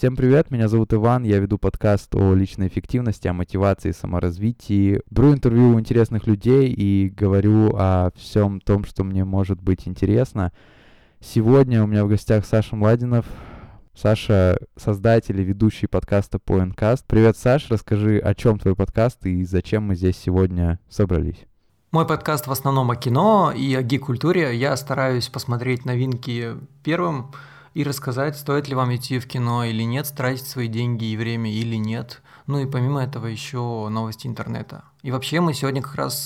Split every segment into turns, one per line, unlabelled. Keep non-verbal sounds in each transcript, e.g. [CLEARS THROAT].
Всем привет, меня зовут Иван, я веду подкаст о личной эффективности, о мотивации, саморазвитии. Беру интервью у интересных людей и говорю о всем том, что мне может быть интересно. Сегодня у меня в гостях Саша Младинов. Саша — создатель и ведущий подкаста Pointcast. Привет, Саш, расскажи, о чем твой подкаст и зачем мы здесь сегодня собрались.
Мой подкаст в основном о кино и о гик-культуре. Я стараюсь посмотреть новинки первым и рассказать, стоит ли вам идти в кино или нет, тратить свои деньги и время или нет. Ну и помимо этого еще новости интернета. И вообще мы сегодня как раз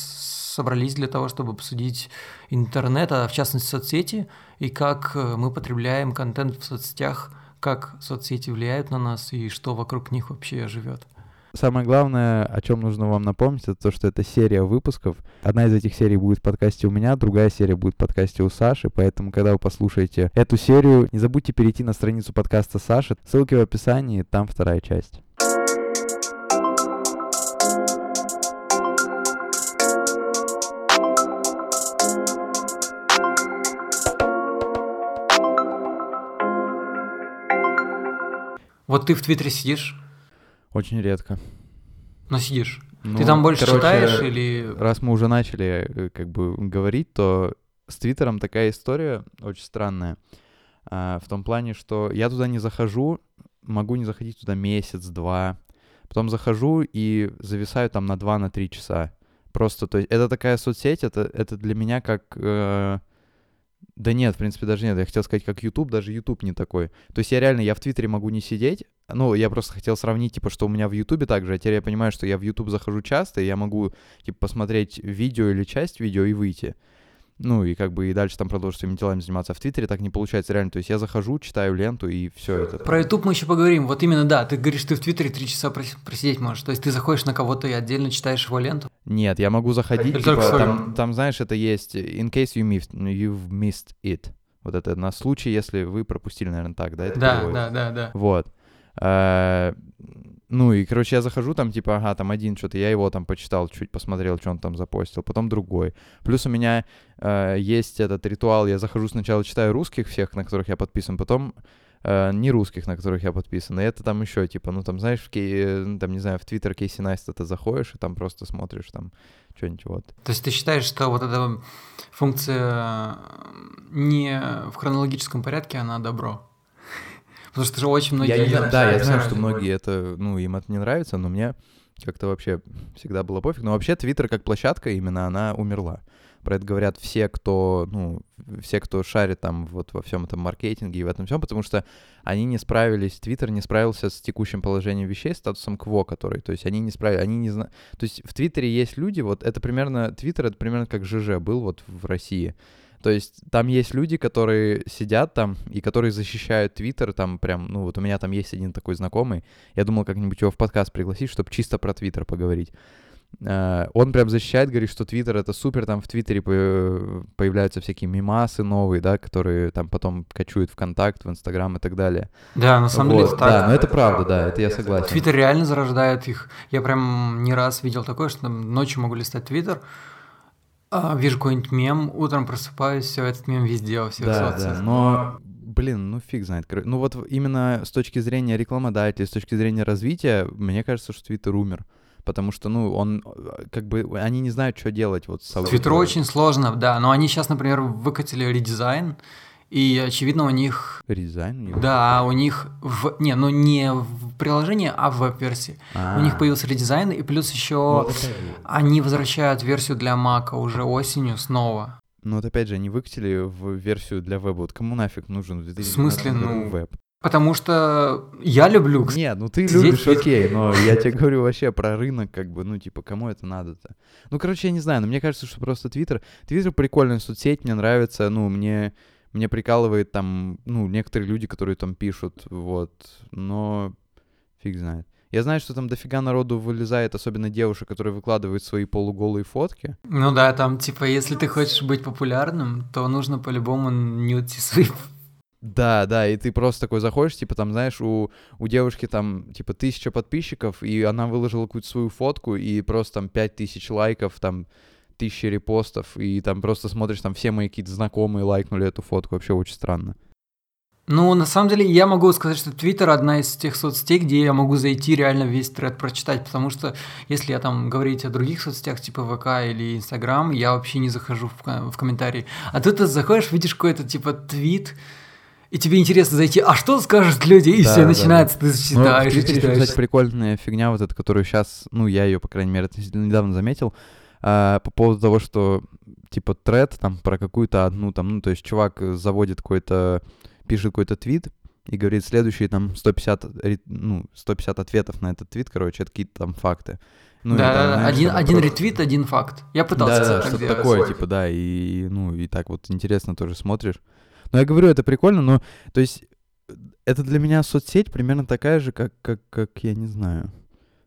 собрались для того, чтобы обсудить интернет, а в частности соцсети, и как э, мы потребляем контент в соцсетях, как соцсети влияют на нас и что вокруг них вообще живет.
Самое главное, о чем нужно вам напомнить, это то, что это серия выпусков. Одна из этих серий будет в подкасте у меня, другая серия будет в подкасте у Саши, поэтому, когда вы послушаете эту серию, не забудьте перейти на страницу подкаста Саши, ссылки в описании, там вторая часть.
Вот ты в Твиттере сидишь?
Очень редко.
Но сидишь. Ну, ты там больше короче, читаешь или...
Раз мы уже начали э, как бы говорить, то с Твиттером такая история очень странная. А, в том плане, что я туда не захожу, могу не заходить туда месяц-два. Потом захожу и зависаю там на 2-3 на часа. Просто, то есть это такая соцсеть, это, это для меня как... Э, да нет, в принципе, даже нет. Я хотел сказать, как YouTube, даже YouTube не такой. То есть я реально, я в Твиттере могу не сидеть. Ну, я просто хотел сравнить, типа, что у меня в Ютубе также. А теперь я понимаю, что я в YouTube захожу часто, и я могу, типа, посмотреть видео или часть видео и выйти ну, и как бы и дальше там продолжить своими делами заниматься. А в Твиттере так не получается реально. То есть я захожу, читаю ленту и все это.
Про YouTube мы еще поговорим. Вот именно, да, ты говоришь, ты в Твиттере три часа просидеть можешь. То есть ты заходишь на кого-то и отдельно читаешь его ленту?
Нет, я могу заходить, типа, там, там, знаешь, это есть in case you missed, you've missed it. Вот это на случай, если вы пропустили, наверное, так, да? Это
да, да, да, да.
Вот. Ну и, короче, я захожу, там, типа, ага, там один что-то, я его там почитал, чуть посмотрел, что он там запостил, потом другой. Плюс у меня э, есть этот ритуал, я захожу сначала, читаю русских всех, на которых я подписан, потом э, не русских, на которых я подписан. И это там еще, типа, ну там, знаешь, в кей, э, там, не знаю, в Твиттер Кейси Найста ты заходишь и там просто смотришь там что-нибудь вот.
То есть ты считаешь, что вот эта функция не в хронологическом порядке, она добро? Потому что очень многие...
Я не знаю, да, я знаю, что многие это, ну, им это не нравится, но мне как-то вообще всегда было пофиг. Но вообще Твиттер как площадка именно, она умерла. Про это говорят все, кто, ну, все, кто шарит там вот во всем этом маркетинге и в этом всем, потому что они не справились, Твиттер не справился с текущим положением вещей, статусом кво, который, то есть они не справились, они не знают, то есть в Твиттере есть люди, вот это примерно, Твиттер это примерно как ЖЖ был вот в России, то есть там есть люди, которые сидят там и которые защищают Твиттер, там прям, ну вот у меня там есть один такой знакомый, я думал как-нибудь его в подкаст пригласить, чтобы чисто про Твиттер поговорить. Uh, он прям защищает, говорит, что Твиттер это супер, там в Твиттере появляются всякие мимасы новые, да, которые там потом качуют в Контакт, в Инстаграм и так далее.
Да, на самом вот. деле это так.
Да, но это правда, да, это я согласен.
Твиттер реально зарождает их. Я прям не раз видел такое, что там ночью могу листать Твиттер, а, вижу какой-нибудь мем, утром просыпаюсь, все, этот мем везде, во всех
да. Да, но, блин, ну фиг знает. Ну вот именно с точки зрения рекламодателей, с точки зрения развития, мне кажется, что Твиттер умер. Потому что, ну, он, как бы, они не знают, что делать вот с
Твиттеру очень сложно, да, но они сейчас, например, выкатили редизайн, и, очевидно, у них...
Редизайн?
Да, у них... В... Не, ну не в приложении, а в веб-версии. У них появился редизайн, и плюс еще вот они возвращают версию для Мака уже осенью снова.
Ну вот опять же, они выкатили в версию для веба. Вот кому нафиг нужен
в смысле, ну, веб? Потому что я люблю...
Нет, ну ты любишь, окей, но я тебе говорю вообще про рынок, как бы, ну, типа, кому это надо-то? Ну, короче, я не знаю, но мне кажется, что просто Твиттер... Твиттер прикольная соцсеть, мне нравится, ну, мне мне прикалывает там, ну, некоторые люди, которые там пишут, вот, но фиг знает. Я знаю, что там дофига народу вылезает, особенно девушек, которые выкладывают свои полуголые фотки.
Ну да, там, типа, если ты хочешь быть популярным, то нужно по-любому нюти свои
да, да, и ты просто такой заходишь, типа там, знаешь, у, у девушки там, типа, тысяча подписчиков, и она выложила какую-то свою фотку, и просто там пять тысяч лайков, там тысячи репостов, и там просто смотришь, там все мои какие-то знакомые лайкнули эту фотку, вообще очень странно.
Ну, на самом деле, я могу сказать, что Твиттер одна из тех соцсетей, где я могу зайти реально весь тред прочитать, потому что если я там говорить о других соцсетях, типа ВК или Инстаграм, я вообще не захожу в, в комментарии. А тут ты заходишь, видишь какой-то типа твит, и тебе интересно зайти, а что скажут люди, и
Да,
все
да,
начинается, ты
Ну,
читаешь,
ещё,
читаешь.
кстати, прикольная фигня вот эта, которую сейчас, ну, я ее, по крайней мере, недавно заметил, а, по поводу того, что, типа, тред там про какую-то одну, там, ну, то есть чувак заводит какой-то, пишет какой-то твит и говорит, следующие там 150, ре- ну, 150 ответов на этот твит, короче, это какие-то там факты. Ну,
да,
там, знаешь,
один, один
просто-
ретвит, один факт. Я пытался
да, да, что-то
делать.
такое, типа, да, и, ну, и так вот интересно тоже смотришь. Но я говорю, это прикольно, но, то есть, это для меня соцсеть примерно такая же, как, как, как я не знаю,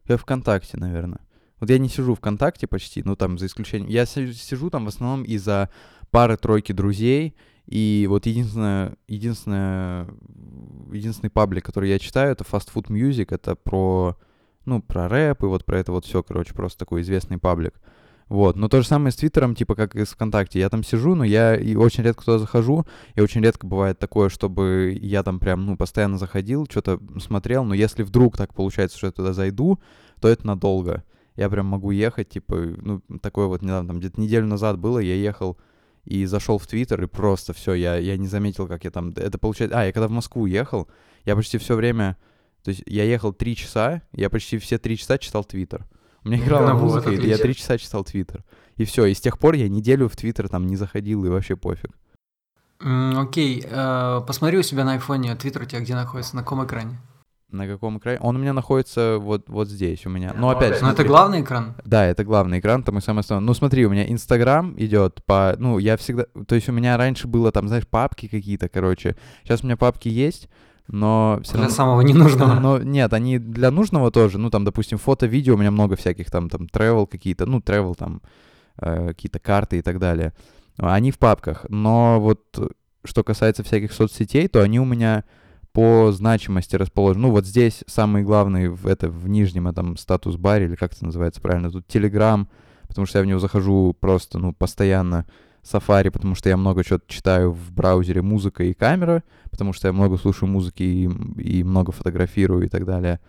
как ВКонтакте, наверное. Вот я не сижу ВКонтакте почти, ну, там, за исключением, я си- сижу там в основном из-за пары-тройки друзей, и вот единственное, единственное, единственный паблик, который я читаю, это Fast Food Music, это про, ну, про рэп, и вот про это вот все, короче, просто такой известный паблик. Вот, но то же самое с Твиттером, типа как и с ВКонтакте. Я там сижу, но я и очень редко туда захожу, и очень редко бывает такое, чтобы я там прям, ну, постоянно заходил, что-то смотрел, но если вдруг так получается, что я туда зайду, то это надолго. Я прям могу ехать, типа, ну, такое вот недавно, там где-то неделю назад было, я ехал и зашел в Твиттер, и просто все, я, я не заметил, как я там... Это получается... А, я когда в Москву ехал, я почти все время... То есть я ехал три часа, я почти все три часа читал Твиттер. У меня играла
Ну вот,
музыка, и я три часа читал Твиттер. И все, и с тех пор я неделю в Твиттер там не заходил, и вообще пофиг.
Окей, э, посмотри у себя на айфоне, твиттер у тебя где находится, на каком экране?
На каком экране? Он у меня находится вот, вот здесь у меня. Но опять же,
Ну, это
смотри.
главный экран?
Да, это главный экран, там и самое основное. Ну, смотри, у меня Инстаграм идет по... Ну, я всегда... То есть у меня раньше было там, знаешь, папки какие-то, короче. Сейчас у меня папки есть, но все
Для
равно...
самого ненужного. [LAUGHS]
Но нет, они для нужного тоже. Ну, там, допустим, фото, видео, у меня много всяких там, там, travel какие-то, ну, travel там, э, какие-то карты и так далее. Они в папках. Но вот э, что касается всяких соцсетей, то они у меня по значимости расположены. Ну, вот здесь самый главный в, это, в нижнем этом статус-баре, или как это называется правильно, тут Telegram, потому что я в него захожу просто, ну, постоянно, Safari, потому что я много чего читаю в браузере музыка и камера, потому что я много слушаю музыки и, и много фотографирую и так далее.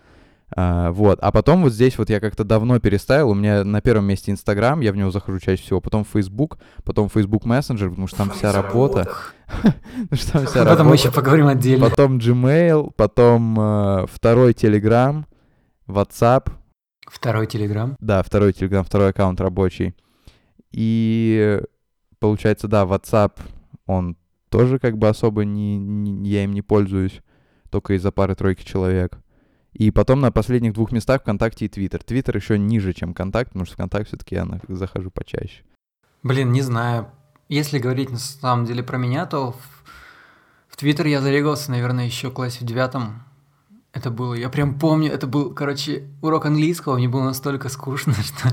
А, вот. А потом вот здесь вот я как-то давно переставил. У меня на первом месте Инстаграм, я в него захожу чаще всего. Потом Facebook, потом Facebook Messenger, потому что там вся работа. [LAUGHS] Потому что там вся
Об этом мы еще поговорим отдельно.
Потом Gmail, потом э, второй Telegram, WhatsApp.
Второй телеграм.
Да, второй Telegram, второй аккаунт рабочий. И получается, да, WhatsApp, он тоже как бы особо не, не- я им не пользуюсь, только из-за пары-тройки человек. И потом на последних двух местах ВКонтакте и Твиттер. Твиттер еще ниже, чем ВКонтакт, потому что ВКонтакт все-таки я захожу почаще.
Блин, не знаю. Если говорить на самом деле про меня, то в, в Твиттер я зарегался, наверное, еще в классе в девятом. Это было, я прям помню, это был, короче, урок английского, мне было настолько скучно, [LAUGHS] что,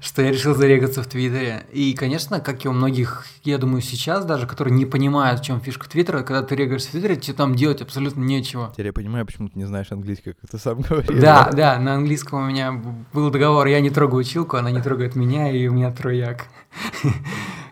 что я решил зарегаться в Твиттере. И, конечно, как и у многих, я думаю, сейчас даже, которые не понимают, в чем фишка Твиттера, когда ты регаешься в Твиттере, тебе там делать абсолютно нечего.
Теперь я понимаю, почему ты не знаешь английский, как ты сам говорил.
Да, да, на английском у меня был договор, я не трогаю училку, она не трогает меня, и у меня трояк.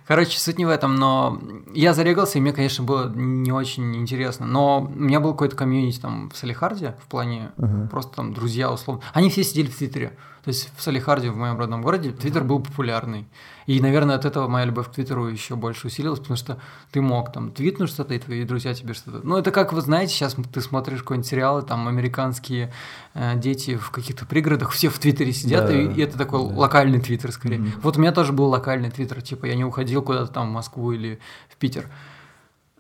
Короче, суть не в этом, но я зарегался, и мне, конечно, было не очень интересно. Но у меня был какой-то комьюнити там в Салихарде, в плане
Ага.
просто там друзья, условно. Они все сидели в Твиттере. То есть в Салихарде, в моем родном городе, Твиттер был популярный. И, наверное, от этого моя любовь к Твиттеру еще больше усилилась, потому что ты мог там твитнуть что-то, и твои друзья тебе что-то... Ну, это как вы знаете, сейчас ты смотришь какой-нибудь сериал, и там американские э, дети в каких-то пригородах, все в Твиттере сидят,
Да,
и, и это такой
да.
локальный Твиттер скорее.
Мгм.
Вот у меня тоже был локальный Твиттер, типа я не уходил куда-то там в Москву или в Питер.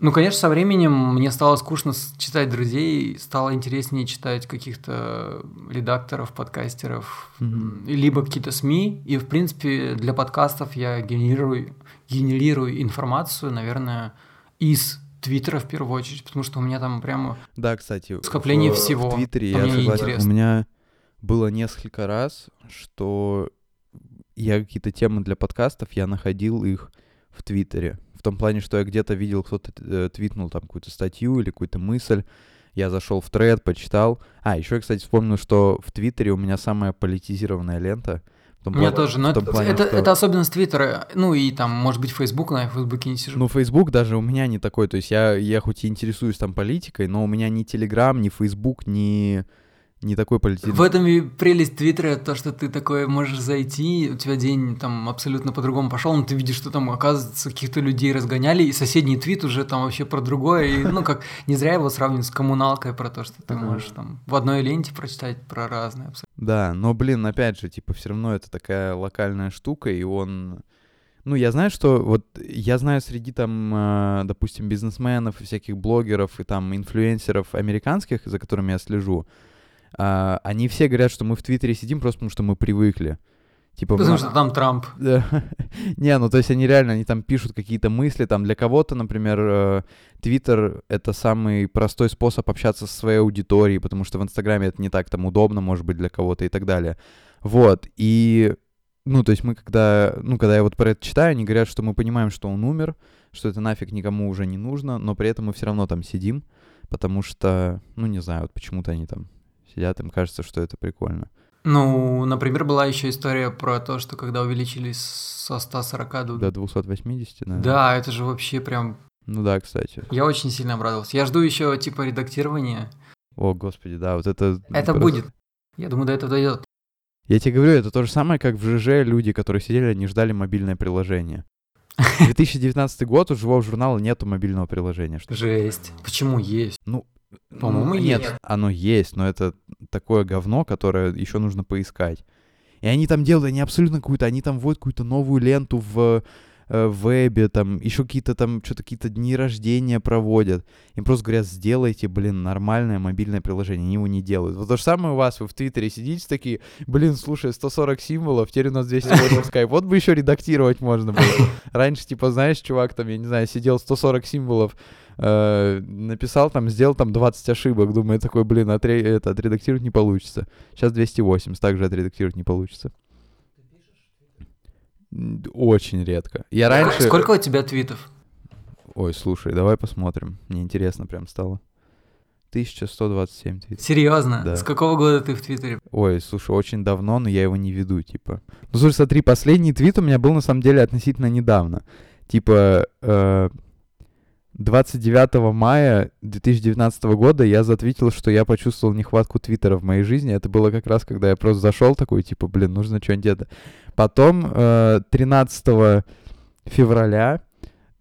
Ну, конечно, со временем мне стало скучно читать друзей, стало интереснее читать каких-то редакторов, подкастеров, м, либо какие-то СМИ. И, в принципе, для подкастов я генерирую, генерирую информацию, наверное, из Твиттера в первую очередь, потому что у меня там прямо...
Да, кстати.
Скопление
в-
всего.
В Твиттере я согласен. У меня было несколько раз, что я какие-то темы для подкастов, я находил их в Твиттере. В том плане, что я где-то видел, кто-то э, твитнул там какую-то статью или какую-то мысль, я зашел в тред, почитал. А, еще я, кстати, вспомнил, что в Твиттере у меня самая политизированная лента,
У меня тоже, но это,
плане,
это,
что-
это особенность Твиттера, ну и там, может быть, Фейсбук, но я в Фейсбуке не сижу.
Ну, Facebook даже у меня не такой, то есть я, я хоть и интересуюсь там политикой, но у меня ни Telegram, ни Facebook, ни, ни такой политический...
В этом и прелесть Твиттера, то, что ты такой можешь зайти, у тебя день там абсолютно по-другому пошел, но ты видишь, что там, оказывается, каких-то людей разгоняли, и соседний твит уже там вообще про другое, и, ну, как, не зря его сравнивают с коммуналкой, про то, что ты можешь там в одной ленте прочитать про разные абсолютно.
Да, но, блин, опять же, типа, все равно это такая локальная штука, и он... Ну, я знаю, что вот я знаю среди там, э, допустим, бизнесменов и всяких блогеров и там инфлюенсеров американских, за которыми я слежу, а, они все говорят, что мы в Твиттере сидим просто потому, что мы привыкли. Типа,
Потому
мы-
что там Трамп. [LAUGHS]
Не, ну то есть они реально, они там пишут какие-то мысли, там для кого-то, например, э, Твиттер — это самый простой способ общаться со своей аудиторией, потому что в Инстаграме это не так там удобно, может быть, для кого-то и так далее. Вот, и, ну, то есть мы когда, ну, когда я вот про это читаю, они говорят, что мы понимаем, что он умер, что это нафиг никому уже не нужно, но при этом мы все равно там сидим, потому что, ну, не знаю, вот почему-то они там сидят, им кажется, что это прикольно.
Ну, например, была еще история про то, что когда увеличились со 140 до...
До 280, наверное.
Да, это же вообще прям...
Ну да, кстати.
Я очень сильно обрадовался. Я жду еще типа редактирования.
О, господи, да, вот это...
Это
просто-
будет. Я думаю, до этого дойдет.
Я тебе говорю, это то же самое, как в ЖЖ люди, которые сидели, они ждали мобильное приложение. [LAUGHS] 2019 год, у живого журнала нету мобильного приложения. Что...
Жесть. Почему есть?
Ну,
По-моему,
ну, нет,
есть.
оно есть, но это такое говно, которое еще нужно поискать. И они там делают, они абсолютно какую-то, они там вводят какую-то новую ленту в вебе, там еще какие-то там что-то какие-то дни рождения проводят. Им просто говорят, сделайте, блин, нормальное мобильное приложение. Они его не делают. Вот то же самое у вас, вы в Твиттере сидите такие, блин, слушай, 140 символов, теперь у нас 208 скайп. Вот бы еще редактировать можно было. Раньше, типа, знаешь, чувак там, я не знаю, сидел 140 символов, э, написал там, сделал там 20 ошибок, думаю, такой, блин, отре- это, отредактировать не получится. Сейчас 280, также отредактировать не получится. Очень редко. Я раньше...
Сколько у тебя твитов?
Ой, слушай, давай посмотрим. Мне интересно прям стало. 1127 твитов.
Серьезно?
Да.
С какого года ты в Твиттере?
Ой, слушай, очень давно, но я его не веду, типа. Ну, слушай, смотри, последний твит у меня был на самом деле относительно недавно. Типа, э, 29 мая 2019 года я затвитил, что я почувствовал нехватку Твиттера в моей жизни. Это было как раз, когда я просто зашел такой, типа, блин, нужно что-нибудь это. Потом э, 13 февраля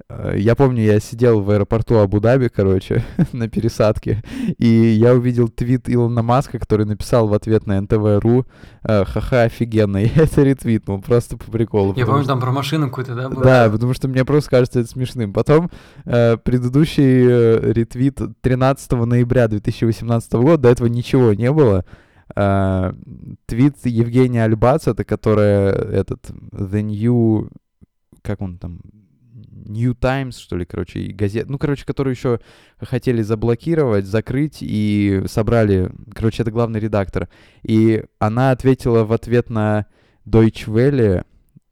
э, я помню, я сидел в аэропорту Абу-Даби, короче, [LAUGHS] на пересадке, и я увидел твит Илона Маска, который написал в ответ на НТВ.ру э, «Ха-ха, офигенно», [LAUGHS] и это ретвитнул, просто по приколу.
Я помню,
что-
там про машину какую-то, да, было?
да, потому что мне просто кажется это смешным. Потом э, предыдущий э, ретвит 13 ноября 2018 года, до этого ничего не было. Э, твит Евгения Альбац, это которая этот The New, как он там, New Times, что ли, короче, газет, ну, короче, которую еще хотели заблокировать, закрыть и собрали, короче, это главный редактор. И она ответила в ответ на Deutsche Welle,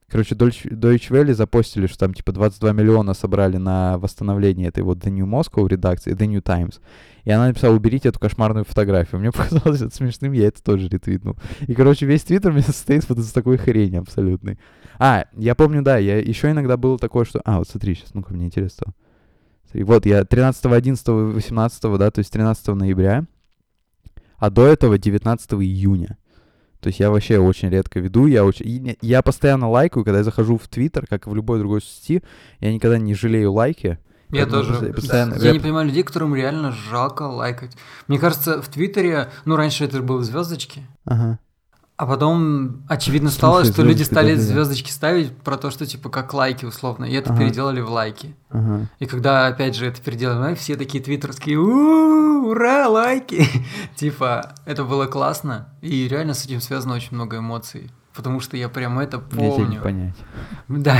Короче, Deutsche, Deutsche Welle запостили, что там типа 22 миллиона собрали на восстановление этой вот The New Moscow редакции, The New Times. И она написала, уберите эту кошмарную фотографию. Мне [LAUGHS] показалось это смешным, я это тоже ретвитнул. И, короче, весь твиттер у меня [LAUGHS] состоит вот из такой хрени абсолютной. А, я помню, да, я еще иногда было такое, что... А, вот смотри, сейчас, ну-ка, мне интересно вот я 13, 11, 18, да, то есть 13 ноября, а до этого 19 июня. То есть я вообще очень редко веду, я очень... Я постоянно лайкаю, когда я захожу в Твиттер, как и в любой другой соцсети, я никогда не жалею лайки.
Я тоже.
постоянно-
Я не понимаю людей, которым реально жалко лайкать. Мне кажется, в Твиттере, ну, раньше это было звездочки,
Ага.
а потом очевидно стало,
смысле
что люди стали
Да-да-да.
звездочки ставить про то, что типа как лайки условно, и это
Ага.
переделали в лайки.
Ага.
И когда опять же это переделали, все такие твиттерские, «У, ура, лайки! [LAUGHS] Типа, это было классно, и реально с этим связано очень много эмоций. Потому что я прям это
Мне
помню.
понять.
Да.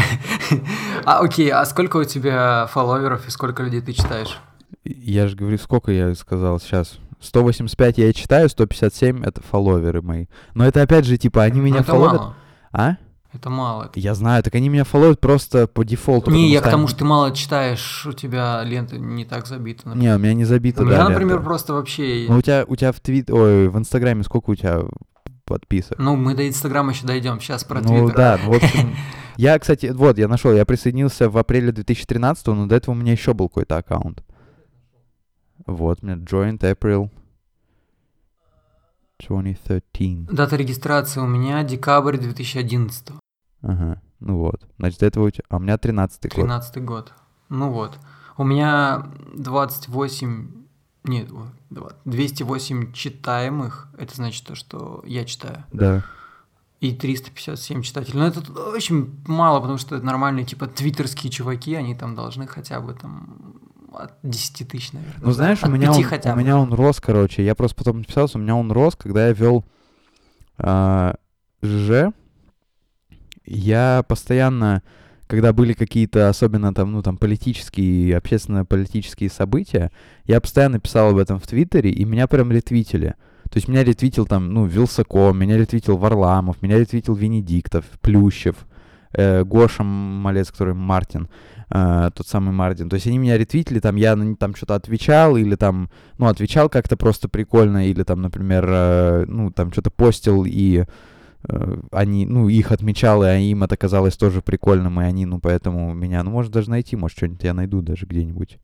[LAUGHS] А окей, а сколько у тебя фолловеров и сколько людей ты читаешь?
Я же говорю, сколько я сказал сейчас? 185 я и читаю, 157 это фолловеры мои. Но это опять же, типа, они
Ну,
меня фолловят. А?
Это мало.
Я знаю, так они меня фолловят просто по дефолту.
Не, я к тому, что ты мало читаешь, у тебя лента не так забита. например.
Не, у меня не забито,
у
да,
меня,
лента.
например, просто вообще...
Ну, у тебя, у тебя в твит... Ой, в Инстаграме сколько у тебя подписок.
Ну, мы до Инстаграма еще дойдем, сейчас про
Ну
Твиттер.
да, ну, в общем, [LAUGHS] я, кстати, вот, я нашел, я присоединился в апреле 2013, но до этого у меня еще был какой-то аккаунт. Вот, у меня joined April 2013.
Дата регистрации у меня декабрь 2011,
Ага, ну вот. Значит, до этого у тебя... А у меня 13 год.
13 год. Ну вот. У меня 28... Нет, о, два- 208 читаемых. Это значит то, что я читаю.
Да.
И 357 читателей. Но это очень мало, потому что это нормальные, типа, твиттерские чуваки, они там должны хотя бы там от 10 тысяч, наверное.
Ну, знаешь, у меня, он,
хотя
у
бы.
меня он рос, короче. Я просто потом написался, у меня он рос, когда я вел а, ЖЖ. Я постоянно, когда были какие-то, особенно там, ну, там, политические, общественно-политические события, я постоянно писал об этом в Твиттере, и меня прям ретвитили. То есть меня ретвитил там, ну, Вилсаком, меня ретвитил Варламов, меня ретвитил Венедиктов, Плющев, э, Гоша Малец, который Мартин, э, тот самый Мартин. То есть они меня ретвитили, там я там что-то отвечал, или там, ну, отвечал как-то просто прикольно, или там, например, э, ну, там что-то постил, и они, ну, их отмечал, и им это казалось тоже прикольным, и они, ну, поэтому меня, ну, может, даже найти, может, что-нибудь я найду даже где-нибудь.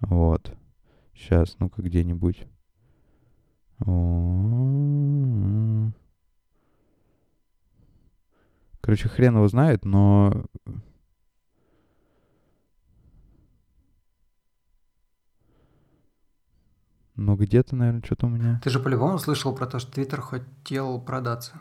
Вот. Сейчас, ну-ка, где-нибудь. Короче, хрен его знает, но... Но где-то, наверное, что-то у меня...
Ты же по-любому слышал про то, что Твиттер хотел продаться.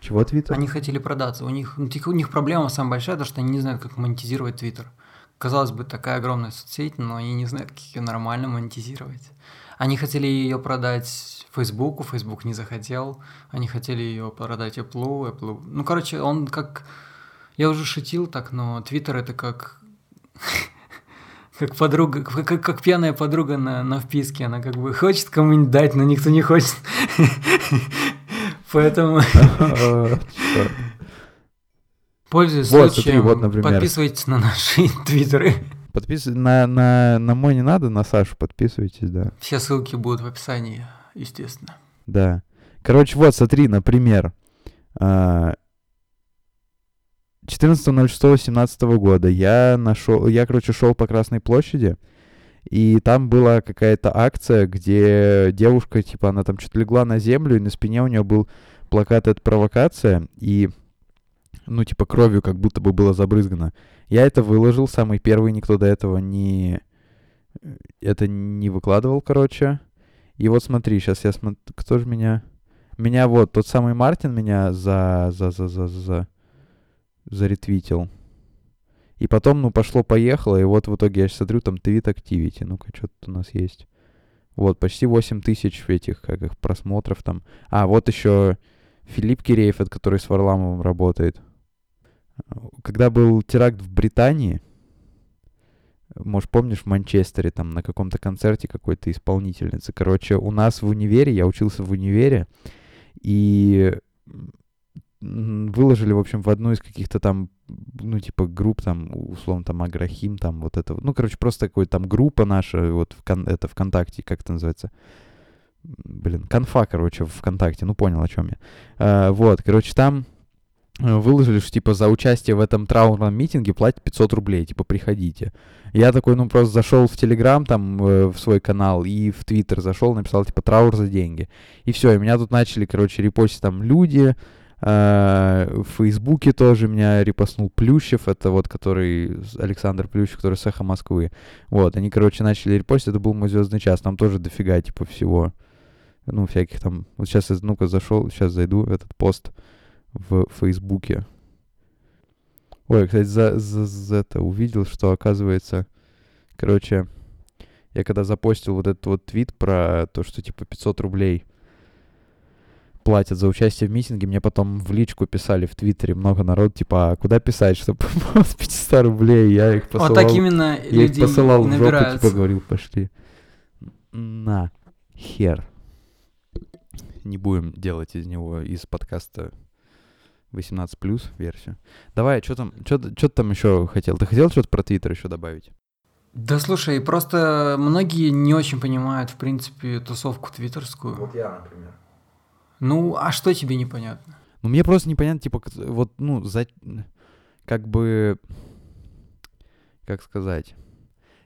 Чего Твиттер?
Они хотели продаться. У них, ну, тих- у них проблема самая большая, то, что они не знают, как монетизировать Твиттер. Казалось бы, такая огромная соцсеть, но они не знают, как ее нормально монетизировать. Они хотели ее продать Фейсбуку, Фейсбук не захотел. Они хотели ее продать Apple, Apple. Ну, короче, он как... Я уже шутил так, но Твиттер это как... Как подруга, как, как- как пьяная подруга на, на вписке. Она как бы хочет кому-нибудь дать, но никто не хочет. Поэтому... Пользуясь случаем, подписывайтесь на наши [LAUGHS] твиттеры.
Подпис- на, на, на мой не надо, на Сашу подписывайтесь, да.
Все ссылки будут в описании, естественно.
Да. Короче, вот, смотри, например, а, 14.06.17 года я нашел, я, короче, шел по Красной площади, и там была какая-то акция, где девушка, типа, она там что-то легла на землю, и на спине у нее был плакат «Это провокация», и, ну, типа, кровью как будто бы было забрызгано. Я это выложил, самый первый, никто до этого не... Это не выкладывал, короче. И вот смотри, сейчас я смотрю, кто же меня... Меня вот, тот самый Мартин меня за... за... за... за... за... заретвитил. И потом, ну, пошло-поехало, и вот в итоге я смотрю, там твит активити. Ну-ка, что тут у нас есть? Вот, почти 8 тысяч этих, как их, просмотров там. А, вот еще Филипп Киреев, это который с Варламовым работает. Когда был теракт в Британии, может, помнишь, в Манчестере, там, на каком-то концерте какой-то исполнительницы. Короче, у нас в универе, я учился в универе, и выложили, в общем, в одну из каких-то там, ну, типа, групп, там, условно, там, Аграхим, там, вот это, ну, короче, просто такой, там, группа наша, вот, в кон- это ВКонтакте, как это называется? Блин, конфа, короче, ВКонтакте, ну, понял, о чем я. А, вот, короче, там э, выложили, что, типа, за участие в этом траурном митинге платят 500 рублей, типа, приходите. Я такой, ну, просто зашел в Телеграм, там, э, в свой канал, и в Твиттер зашел, написал, типа, траур за деньги. И все, и меня тут начали, короче, репостить там люди, в Фейсбуке тоже меня репостнул Плющев, это вот, который, Александр Плющев, который с «Эхо Москвы». Вот, они, короче, начали репостить, это был мой звездный час, там тоже дофига, типа, всего, ну, всяких там, вот сейчас, я, ну-ка, зашел, сейчас зайду, в этот пост в Фейсбуке. Ой, кстати, за, за, за это увидел, что оказывается, короче, я когда запостил вот этот вот твит про то, что типа 500 рублей платят за участие в митинге, мне потом в личку писали в Твиттере много народ, типа, а куда писать, чтобы [LAUGHS] с 500 рублей, я их посылал.
вот так именно
я их
люди
посылал в жопу, типа, говорил, пошли. На, хер. Не будем делать из него, из подкаста 18 плюс версию. Давай, что там, что ты там еще хотел? Ты хотел что-то про Твиттер еще добавить?
Да слушай, просто многие не очень понимают, в принципе, тусовку твиттерскую.
я, например.
Ну, а что тебе непонятно?
Ну, мне просто непонятно, типа, вот, ну, за... как бы, как сказать,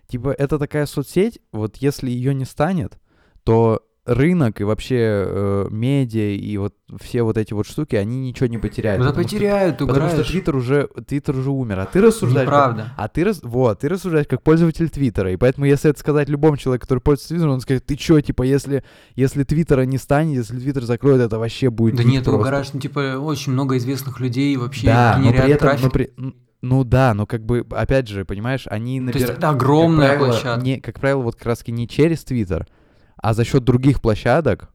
типа, это такая соцсеть, вот если ее не станет, то рынок и вообще э, медиа и вот все вот эти вот штуки, они ничего не потеряют.
Да
потому что-
потеряют,
Потому что. Твиттер уже, Твиттер уже умер, а ты рассуждаешь... как-
Неправда.
а ты, рас... вот, ты рассуждаешь как пользователь Твиттера, и поэтому если это сказать любому человеку, который пользуется Твиттером, он скажет, ты чё, типа, если, если Твиттера не станет, если Твиттер закроет, это вообще будет
Да нет, ты
просто».
угораешь, ну, типа, очень много известных людей вообще
Да, но
генерят
при этом,
трафик.
но при- ну да, но как бы, опять же, понимаешь, они
То есть
набирают...
это огромная
как правило,
площадка.
Не, как правило, вот как раз-таки не через Твиттер, а за счет других площадок.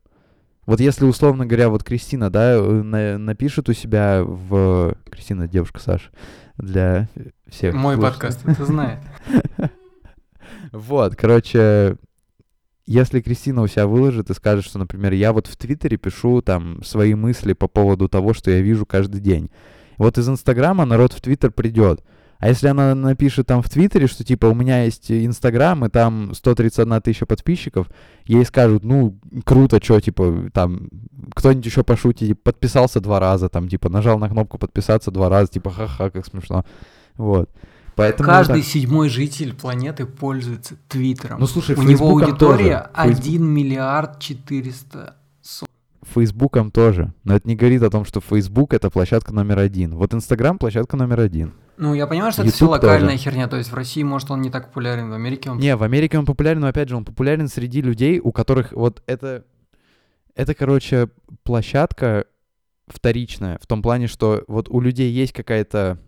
Вот если, условно говоря, вот Кристина, да, э, на- напишет у себя в... Кристина, девушка Саша, для всех
Мой
слушателей.
подкаст, это знает. [LAUGHS]
Вот, короче, если Кристина у себя выложит и скажет, что, например, я вот в Твиттере пишу там свои мысли по поводу того, что я вижу каждый день. Вот из Инстаграма народ в Твиттер придет. А если она напишет там в Твиттере, что типа у меня есть Инстаграм, и там 131 тысяча подписчиков, ей скажут, ну, круто, что, типа, там, кто-нибудь еще пошутит, типа, подписался два раза, там, типа, нажал на кнопку подписаться два раза, типа, ха-ха, как смешно. Вот. Поэтому
Каждый
так.
седьмой житель планеты пользуется Твиттером.
Ну, слушай,
У него
Фейсбуком
аудитория
тоже. Фейс-
1 миллиард 400.
Фейсбуком тоже. Но это не говорит о том, что Фейсбук это площадка номер один. Вот Инстаграм площадка номер один.
Ну, я понимаю, что это все
YouTube
локальная
тоже.
херня. То есть в России, может, он не так популярен, в Америке он...
Не, в Америке он популярен, но опять же, он популярен среди людей, у которых вот это... Это, короче, площадка вторичная, в том плане, что вот у людей есть какая-то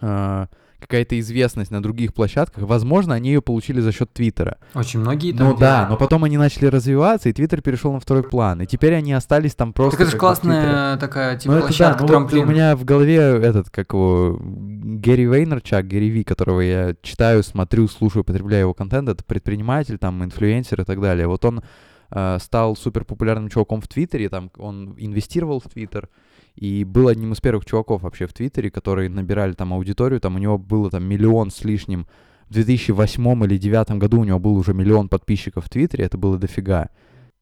а, какая-то известность на других площадках, возможно, они ее получили за счет Твиттера.
Очень многие
Ну да, но потом они начали развиваться, и Твиттер перешел на второй план. И теперь они остались там просто.
Так это же классная такая, типа,
Ну, это да,
площадка,
ну вот у меня в голове этот, как его, Гэри Вейнерчак, Гэри Ви, которого я читаю, смотрю, слушаю, потребляю его контент, это предприниматель, там, инфлюенсер и так далее. Вот он э, стал супер популярным чуваком в Твиттере, там, он инвестировал в Твиттер, и был одним из первых чуваков вообще в Твиттере, которые набирали там аудиторию, там у него было там миллион с лишним, в 2008 или 2009 году у него был уже миллион подписчиков в Твиттере, это было дофига.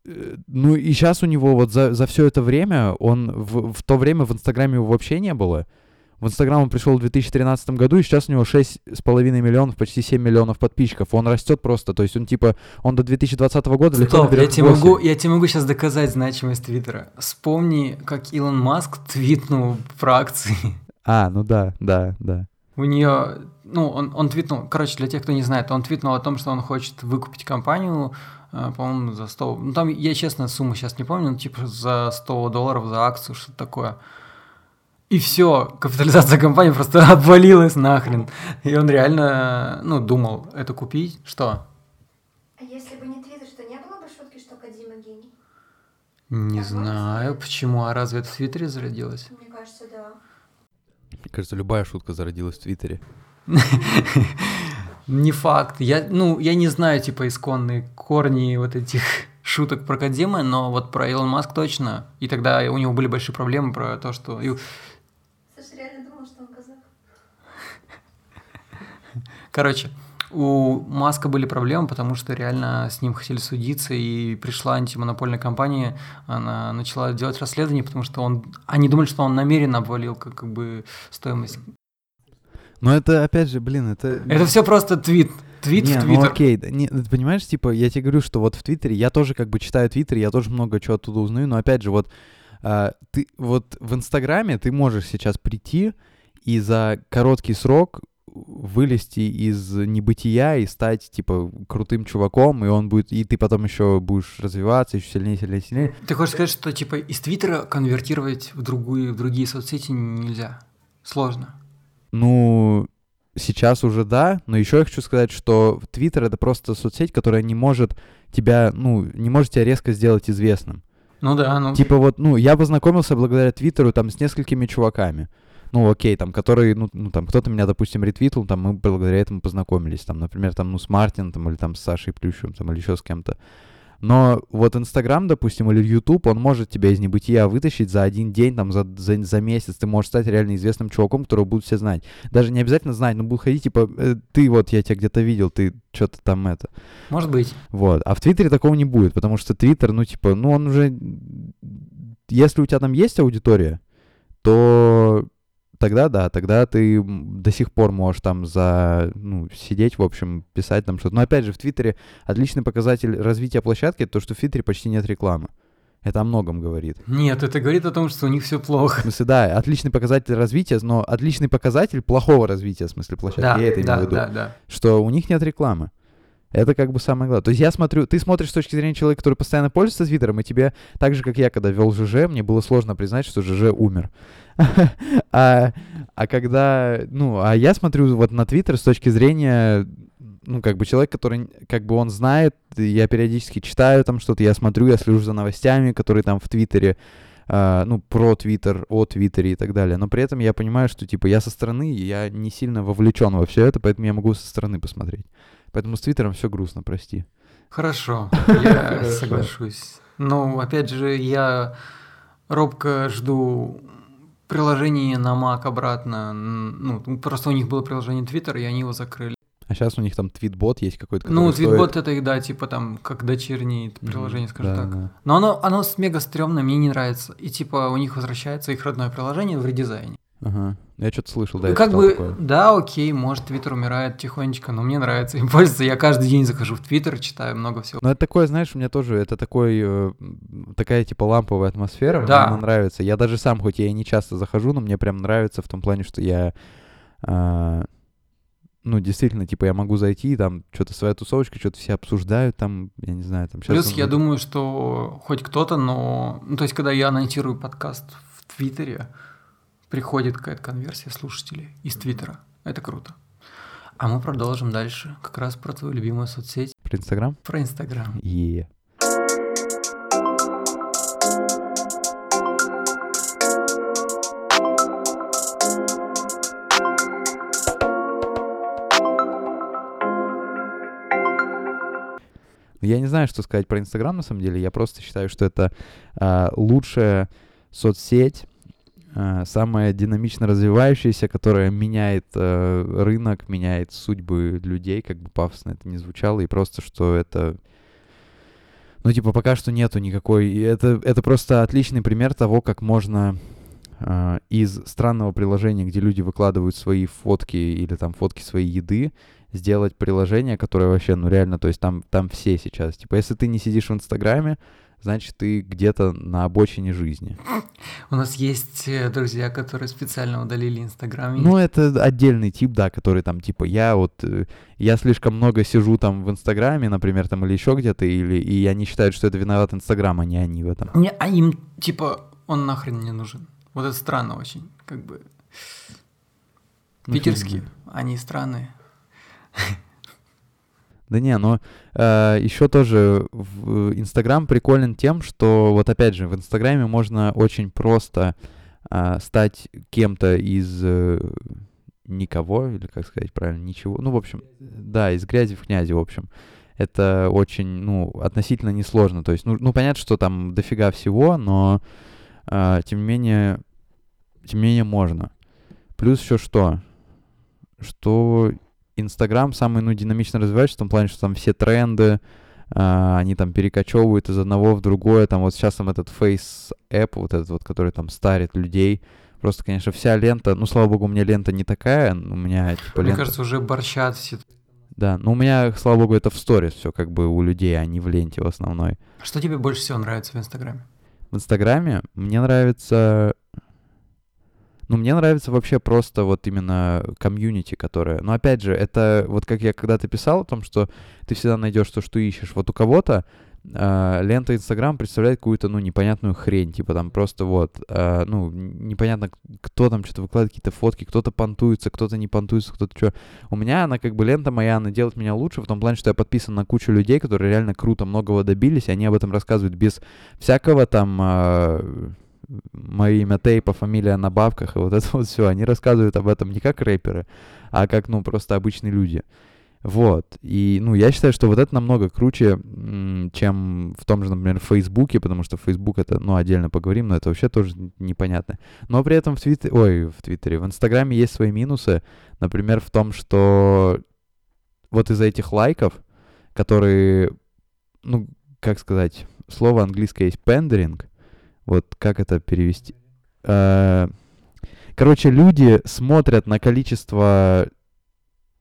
Э, Ну и сейчас у него вот за, за все это время, он в, в то время в Инстаграме его вообще не было. В Инстаграм он пришел в 2013 году, и сейчас у него 6,5 миллионов, почти 7 миллионов подписчиков. Он растет просто, то есть он типа, он до 2020 года легко
Стоп, я
наберет
тебе,
8.
могу, я тебе могу сейчас доказать значимость Твиттера. Вспомни, как Илон Маск твитнул про акции.
А, ну да, да, да.
У нее, ну, он, он твитнул, короче, для тех, кто не знает, он твитнул о том, что он хочет выкупить компанию, э, по-моему, за 100, ну, там, я, честно, сумму сейчас не помню, ну, типа, за 100 долларов за акцию, что-то такое. И все, капитализация компании просто [LAUGHS] обвалилась нахрен. И он реально, ну, думал это купить. Что?
А если бы не Твиттер, что не было бы шутки, что Кадима гений?
Не
А
знаю, почему, а разве это в Твиттере зародилось?
Мне кажется, да.
Мне кажется, любая шутка зародилась в Твиттере. [LAUGHS]
Не факт. Я, ну, я не знаю, типа, исконные корни вот этих [LAUGHS] шуток про Кодзимы, но вот про Илон Маск точно. И тогда у него были большие проблемы про то, что... и-
Саша реально думал, что он казах.
Короче, у Маска были проблемы, потому что реально с ним хотели судиться, и пришла антимонопольная компания, она начала делать расследование, потому что он... Они думали, что он намеренно обвалил как, как бы стоимость.
Но это, опять же, блин, это...
Это все просто твит. Твит
не,
в
ну
Твиттер.
окей, да, не, ты понимаешь, типа, я тебе говорю, что вот в Твиттере, я тоже как бы читаю Твиттер, я тоже много чего оттуда узнаю, но опять же, вот ты вот в Инстаграме ты можешь сейчас прийти и за короткий срок вылезти из небытия и стать, типа, крутым чуваком, и он будет, и ты потом еще будешь развиваться еще сильнее, сильнее, сильнее.
Ты хочешь сказать, что типа из Твиттера конвертировать в другую, в другие соцсети нельзя? Сложно.
Ну, сейчас уже да, но еще я хочу сказать, что Твиттер это просто соцсеть, которая не может тебя, ну, не может тебя резко сделать известным.
Ну да, ну.
Типа вот, ну, я познакомился благодаря Твиттеру там с несколькими чуваками. Ну, окей, там, которые, ну, ну, там, кто-то меня, допустим, ретвитнул, там, мы благодаря этому познакомились. Там, например, там, ну, с Мартином, там, или там с Сашей Плющевым, там, или еще с кем-то. Но вот Инстаграм, допустим, или Ютуб, он может тебя из небытия вытащить за один день, там, за, за, за месяц. Ты можешь стать реально известным чуваком, которого будут все знать. Даже не обязательно знать, но будут ходить, типа, «Э, ты вот, я тебя где-то видел, ты что-то там это.
Может быть.
Вот. А в Твиттере такого не будет, потому что Твиттер, ну, типа, ну, он уже... если у тебя там есть аудитория, то тогда да, тогда ты до сих пор можешь там за, ну, сидеть, в общем, писать там что-то. Но опять же, в Твиттере отличный показатель развития площадки — это то, что в Твиттере почти нет рекламы. Это о многом говорит.
Нет, это говорит о том, что у них все
В
плохо.
смысле, да, отличный показатель развития, но отличный показатель плохого развития, в смысле, площадки.
Да,
Я это имею
да,
в виду.
да, да.
Что у них нет рекламы. Это как бы самое главное. То есть я смотрю, ты смотришь с точки зрения человека, который постоянно пользуется Твиттером, и тебе, так же, как я, когда вел ЖЖ, мне было сложно признать, что ЖЖ умер. [LAUGHS] А, а когда, ну, а я смотрю вот на Твиттер с точки зрения, ну, как бы человек, который, как бы он знает, я периодически читаю там что-то, я смотрю, я слежу за новостями, которые там в Твиттере, а, ну, про Твиттер, о Твиттере и так далее. Но при этом я понимаю, что, типа, я со стороны, я не сильно вовлечен во все это, поэтому я могу со стороны посмотреть. Поэтому с Твиттером все грустно, прости.
Хорошо, [LAUGHS] я соглашусь. Но, опять же, я робко жду приложение на Mac обратно. Н- Ну, просто у них было приложение Twitter, и они его закрыли.
А сейчас у них там твитбот есть какой-то,
Ну,
который стоит-
Твитбот это да, типа там, как дочернее приложение, скажем
да,
так.
да.
Но оно, оно с- мега стрёмно, мне не нравится. И типа у них возвращается их родное приложение в редизайне.
Ага. Я что-то слышал, да, я
как бы,
такое.
да, окей, может, Твиттер умирает тихонечко, но мне нравится им [LAUGHS] пользоваться. Я каждый день захожу в Твиттер, читаю много всего.
Ну, это такое, знаешь, у меня тоже, это такой, э, такая, типа, ламповая атмосфера,
Да.
мне она нравится. Я даже сам, хоть я и не часто захожу, но мне прям нравится в том плане, что я, а, ну, действительно, типа, я могу зайти, там, что-то своя тусовочка, что-то все обсуждают, там, я не знаю, там... щас
Плюс я думаю, что хоть кто-то, но... Ну, то есть, когда я анонсирую подкаст в Твиттере, приходит какая-то конверсия слушателей из Твиттера. Это круто. А мы продолжим дальше. Как раз про твою любимую соцсеть,
Про Инстаграм?
про Инстаграм.
Е. Я не знаю, что сказать про Инстаграм на самом деле. Я просто считаю, что это а, лучшая соцсеть, самая динамично развивающаяся, которая меняет а, рынок, меняет судьбы людей, как бы пафосно это не звучало, и просто что это ну, типа, пока что нету никакой... Это, это просто отличный пример того, как можно а, из странного приложения, где люди выкладывают свои фотки или там фотки своей еды, сделать приложение, которое вообще, ну, реально, то есть там, там все сейчас. Типа, если ты не сидишь в Инстаграме, значит, ты где-то на обочине жизни.
У нас есть э, друзья, которые специально удалили Инстаграм.
Ну, это отдельный тип, да, который там, типа, я вот, э, я слишком много сижу там в Инстаграме, например, там, или еще где-то, или, и они считают, что это виноват Инстаграм, а не они в этом.
Не, а им, типа, он нахрен не нужен. Вот это странно очень, как бы.
Ну,
Питерские, они странные.
Да не, но еще тоже в Инстаграм приколен тем, что вот опять же в Инстаграме можно очень просто а, стать кем-то из э, никого, или как сказать правильно, ничего. Ну, в общем, да, из грязи в князи, в общем. Это очень, ну, относительно несложно. То есть, ну, ну понятно, что там дофига всего, но а, тем не менее, тем не менее можно. Плюс еще что? Что Инстаграм самый, ну, динамично развивающийся в том плане, что там все тренды, а, они там перекочевывают из одного в другое. Там вот сейчас там этот Face App, вот этот вот, который там старит людей. Просто, конечно, вся лента, ну, слава богу, у меня лента не такая, у меня, типа,
Мне
лента...
кажется, уже борщат все.
Да, но у меня, слава богу, это в сторис все как бы у людей, а не в ленте в основной.
Что тебе больше всего нравится в Инстаграме?
В Инстаграме мне нравится... Ну, мне нравится вообще просто вот именно комьюнити, которое... Но опять же, это вот как я когда-то писал о том, что ты всегда найдешь то, что ищешь. Вот у кого-то а, лента Инстаграм представляет какую-то, ну, непонятную хрень. Типа там просто вот, а, ну, непонятно, кто там что-то выкладывает, какие-то фотки, кто-то понтуется, кто-то не понтуется, кто-то что. У меня она как бы лента моя, она делает меня лучше в том плане, что я подписан на кучу людей, которые реально круто многого добились, и они об этом рассказывают без всякого там а, мое имя Тейпа, фамилия на бабках, и вот это [LAUGHS] вот все. Они рассказывают об этом не как рэперы, а как, ну, просто обычные люди. Вот. И, ну, я считаю, что вот это намного круче, чем в том же, например, Фейсбуке, потому что Фейсбук это, ну, отдельно поговорим, но это вообще тоже непонятно. Но при этом в Твиттере, ой, в Твиттере, в Инстаграме есть свои минусы, например, в том, что вот из-за этих лайков, которые, ну, как сказать, слово английское есть пендеринг, Вот как это перевести? Э, Короче, люди смотрят на количество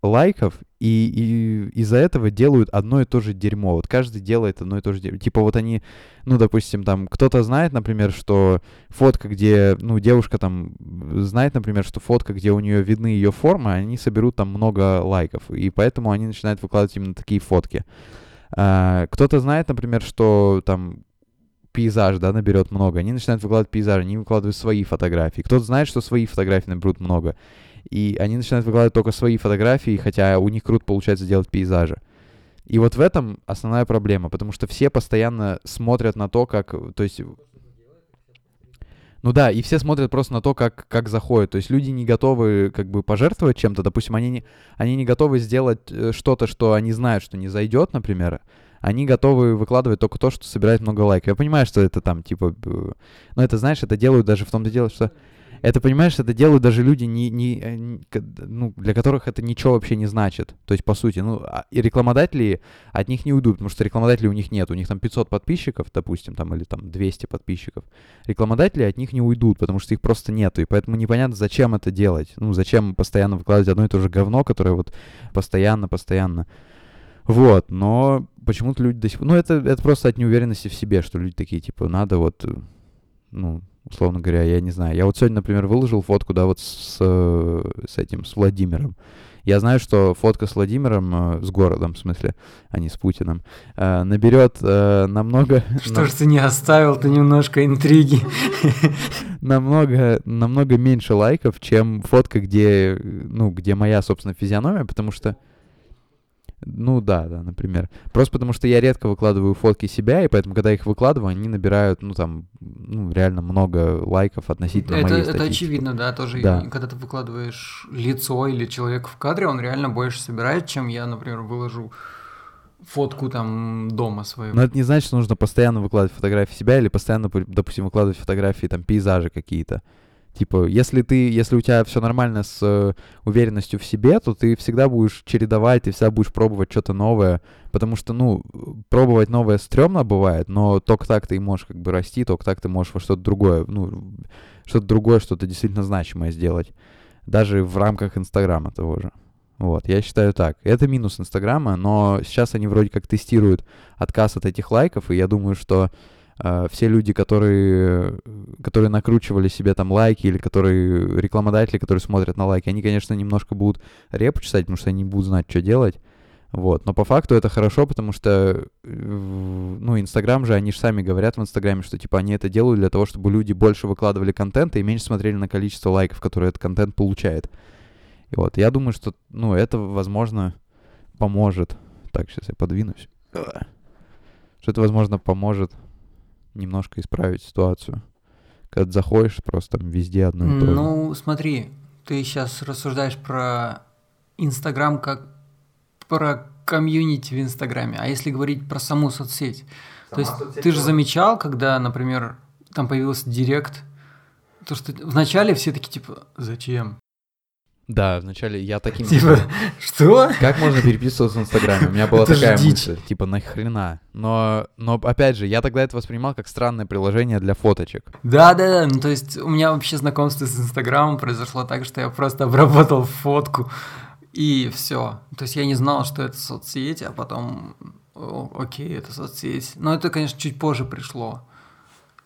лайков и, и из-за этого делают одно и то же дерьмо. Вот каждый делает одно и то же дерьмо. Типа вот они, ну, допустим, там, кто-то знает, например, что фотка, где, ну, девушка там знает, например, что фотка, где у нее видны ее формы, они соберут там много лайков. И поэтому они начинают выкладывать именно такие фотки. А, кто-то знает, например, что там пейзаж, да, наберет много, они начинают выкладывать пейзажи, они выкладывают свои фотографии. Кто-то знает, что свои фотографии наберут много, и они начинают выкладывать только свои фотографии, хотя у них круто получается делать пейзажи. И вот в этом основная проблема, потому что все постоянно смотрят на то, как, то есть ну да, и все смотрят просто на то, как, как заходит. То есть люди не готовы как бы пожертвовать чем-то. Допустим, они не, они не готовы сделать э, что-то, что они знают, что не зайдет, например они готовы выкладывать только то, что собирает много лайков. Я понимаю, что это там, типа, ну, это, знаешь, это делают даже в том-то дело, что это, понимаешь, это делают даже люди, не, не, э, ну, для которых это ничего вообще не значит. То есть, по сути, ну, а, и рекламодатели от них не уйдут, потому что рекламодателей у них нет. У них там 500 подписчиков, допустим, там, или там 200 подписчиков. Рекламодатели от них не уйдут, потому что их просто нету. И поэтому непонятно, зачем это делать. Ну, зачем постоянно выкладывать одно и то же говно, которое вот постоянно, постоянно вот, но почему-то люди до сих пор... Ну, это, это просто от неуверенности в себе, что люди такие, типа, надо вот, э, ну, условно говоря, я не знаю. Я вот сегодня, например, выложил фотку, да, вот с, с этим, с Владимиром. Я знаю, что фотка с Владимиром, э, с городом, в смысле, а не с Путиным, э, наберет намного... [LAUGHS]
Что ж ты не оставил ты немножко интриги? [LAUGHS]
намного, намного меньше лайков, чем фотка, где, ну, где моя, собственно, физиономия, потому что ну да, да, например. Просто потому что я редко выкладываю фотки себя, и поэтому, когда их выкладываю, они набирают, ну там, ну реально много лайков относительно
это,
моей
Это
статистики.
очевидно, да, тоже. Да. Когда ты выкладываешь лицо или человека в кадре, он реально больше собирает, чем я, например, выложу фотку там дома своего.
Но это не значит, что нужно постоянно выкладывать фотографии себя или постоянно, допустим, выкладывать фотографии там пейзажи какие-то. Типа, если ты, если у тебя все нормально с э, уверенностью в себе, то ты всегда будешь чередовать, ты всегда будешь пробовать что-то новое, потому что, ну, пробовать новое стрёмно бывает, но только так ты и можешь как бы расти, только так ты можешь во что-то другое, ну, что-то другое, что-то действительно значимое сделать, даже в рамках Инстаграма того же. Вот, я считаю так. Это минус Инстаграма, но сейчас они вроде как тестируют отказ от этих лайков, и я думаю, что все люди, которые, которые накручивали себе там лайки или которые рекламодатели, которые смотрят на лайки, они, конечно, немножко будут репу чесать, потому что они не будут знать, что делать. Вот. Но по факту это хорошо, потому что, ну, Инстаграм же, они же сами говорят в Инстаграме, что, типа, они это делают для того, чтобы люди больше выкладывали контент и меньше смотрели на количество лайков, которые этот контент получает. И вот, я думаю, что, ну, это, возможно, поможет. Так, сейчас я подвинусь. Что это, возможно, поможет немножко исправить ситуацию. Когда заходишь, просто там везде одно и то же.
Ну, смотри, ты сейчас рассуждаешь про Инстаграм как про комьюнити в Инстаграме. А если говорить про саму соцсеть, Сама то есть соцсеть ты же замечал, когда, например, там появился Директ, то что вначале все такие типа, зачем?
Да, вначале я таким...
Типа, [LAUGHS] что?
Как можно переписываться в Инстаграме? У меня была это такая мысль, типа, нахрена? Но, но, опять же, я тогда это воспринимал как странное приложение для фоточек.
Да-да-да, ну то есть у меня вообще знакомство с Инстаграмом произошло так, что я просто обработал фотку, и все. То есть я не знал, что это соцсеть, а потом, о, окей, это соцсеть. Но это, конечно, чуть позже пришло.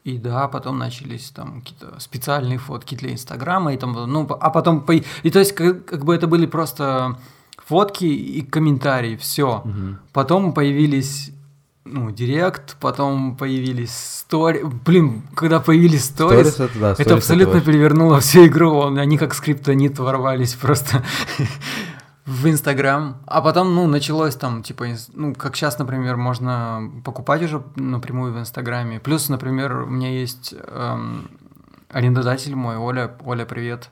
И да, потом начались там какие-то специальные фотки для Инстаграма, и там, ну, а потом, по... и то есть как, как бы это были просто фотки и комментарии, все. Угу. Потом появились ну, директ, потом появились стори. Блин, когда появились сторис, это, да, это абсолютно это перевернуло всю игру. Они как скриптонит ворвались просто [LAUGHS] в Инстаграм, а потом, ну, началось там, типа, ну, как сейчас, например, можно покупать уже напрямую в Инстаграме. Плюс, например, у меня есть эм, арендодатель мой, Оля, Оля, привет.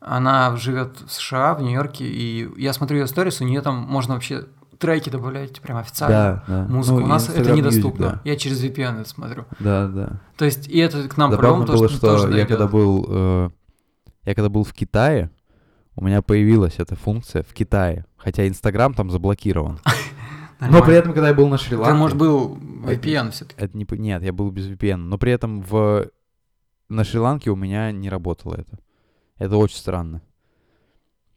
Она живет в США, в Нью-Йорке, и я смотрю ее сторис, у нее там можно вообще треки добавлять прям официально. Да, да. Музыку. Ну, у нас это недоступно. Music, да. Я через VPN это смотрю.
Да, да.
То есть, и это к нам
Забавно было, что, что я когда был, э, я когда был в Китае, у меня появилась эта функция в Китае, хотя Инстаграм там заблокирован. [LAUGHS] Но при этом, когда я был на Шри-Ланке...
Ты, может, был VPN все-таки.
Это не... Нет, я был без VPN. Но при этом в... на Шри-Ланке у меня не работало это. Это очень странно.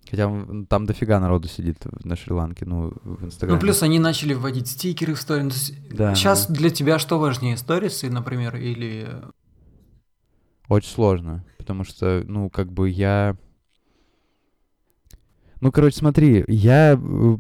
Хотя там дофига народу сидит на Шри-Ланке, ну, в Инстаграме.
Ну, плюс они начали вводить стикеры в сторис.
Да,
Сейчас
да.
для тебя что важнее, сторисы, например, или...
Очень сложно, потому что, ну, как бы я... Ну, короче, смотри, я... э,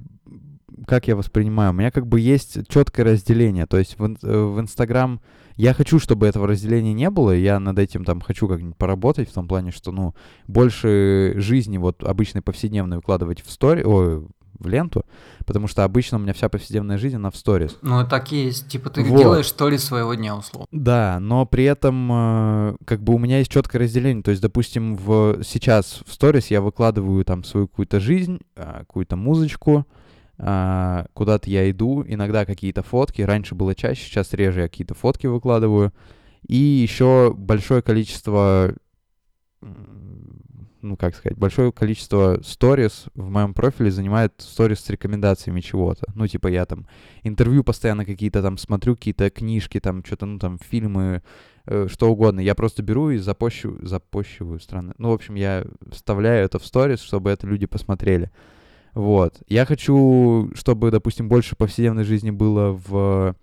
Как я воспринимаю? У меня как бы есть четкое разделение. То есть в, э, в Инстаграм я хочу, чтобы этого разделения не было. Я над этим там хочу как-нибудь поработать в том плане, что, ну, больше жизни вот обычной повседневной выкладывать в стори... Ой, в ленту, потому что обычно у меня вся повседневная жизнь, она в сторис.
Ну, так и есть. Типа ты
Вот.
делаешь сторис своего дня, условно.
Да, но при этом э, как бы у меня есть четкое разделение. То есть, допустим, в сейчас в сторис я выкладываю там свою какую-то жизнь, а, какую-то музычку, а, куда-то я иду, иногда какие-то фотки. Раньше было чаще, сейчас реже я какие-то фотки выкладываю. И еще большое количество, ну как сказать, большое количество сторис в моем профиле занимает сторис с рекомендациями чего-то. Ну типа я там интервью постоянно какие-то там смотрю, какие-то книжки, там что-то, ну там фильмы, э, что угодно. Я просто беру и запощу, запощиваю странно. Ну, в общем, я вставляю это в сторис, чтобы это люди посмотрели. Вот. Я хочу, чтобы, допустим, больше повседневной жизни было в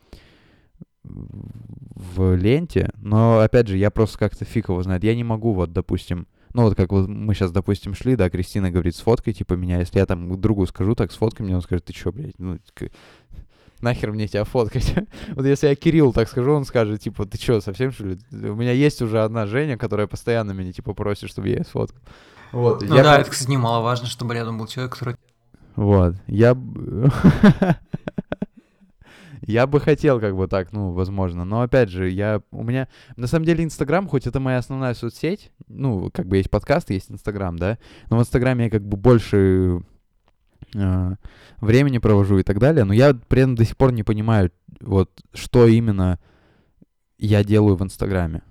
в ленте, но, опять же, я просто как-то фиг его знает. Я не могу, вот, допустим, ну, вот как вот мы сейчас, допустим, шли, да, Кристина говорит, сфоткай, типа, меня, если я там другу скажу, так, сфоткай меня, он скажет, ты чё, блядь, ну, нахер мне тебя фоткать? [LAUGHS] вот если я Кирилл так скажу, он скажет, типа, ты чё, совсем что ли? У меня есть уже одна Женя, которая постоянно меня, типа, просит, чтобы я ее сфоткал. Вот,
Ну
я
да, это, кстати, немаловажно, чтобы рядом был человек, который...
вот, я... [LAUGHS] Я бы хотел как бы так, ну, возможно, но опять же, я, у меня, на самом деле, Инстаграм, хоть это моя основная соцсеть, ну, как бы есть подкаст, есть Инстаграм, да, но в Инстаграме я как бы больше э, времени провожу и так далее, но я при этом до сих пор не понимаю, вот, что именно я делаю в Инстаграме.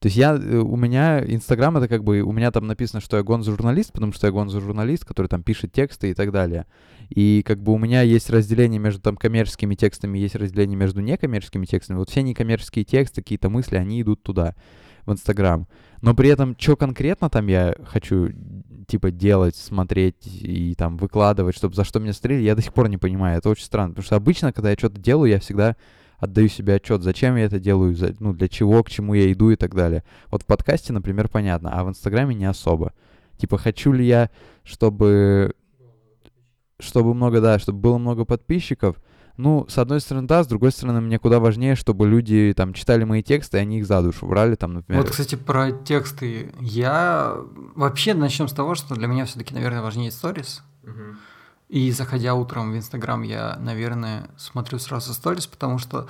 То есть я, э, у меня Инстаграм это как бы, у меня там написано, что я гонзо-журналист, потому что я гонзо-журналист, который там пишет тексты и так далее. И как бы у меня есть разделение между там коммерческими текстами, есть разделение между некоммерческими текстами. Вот все некоммерческие тексты, какие-то мысли, они идут туда, в Инстаграм. Но при этом, что конкретно там я хочу, типа, делать, смотреть и там выкладывать, чтобы за что меня стрелили, я до сих пор не понимаю. Это очень странно, потому что обычно, когда я что-то делаю, я всегда отдаю себе отчет, зачем я это делаю, за- ну, для чего, к чему я иду и так далее. Вот в подкасте, например, понятно, а в Инстаграме не особо. Типа, хочу ли я, чтобы... Чтобы много, да, чтобы было много подписчиков. Ну, с одной стороны, да, с другой стороны, мне куда важнее, чтобы люди там читали мои тексты, и они их за душу брали, там, например.
Вот, кстати, про тексты. Я... Вообще, начнем с того, что для меня все-таки, наверное, важнее сторис. И заходя утром в Инстаграм, я, наверное, смотрю сразу сторис, потому что,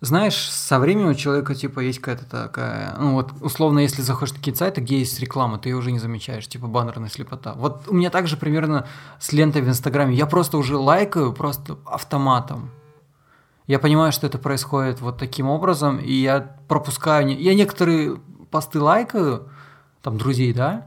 знаешь, со временем у человека, типа, есть какая-то такая... Ну, вот, условно, если заходишь на какие-то сайты, где есть реклама, ты ее уже не замечаешь, типа, баннерная слепота. Вот у меня также примерно с лентой в Инстаграме. Я просто уже лайкаю просто автоматом. Я понимаю, что это происходит вот таким образом, и я пропускаю... Я некоторые посты лайкаю, там, друзей, да,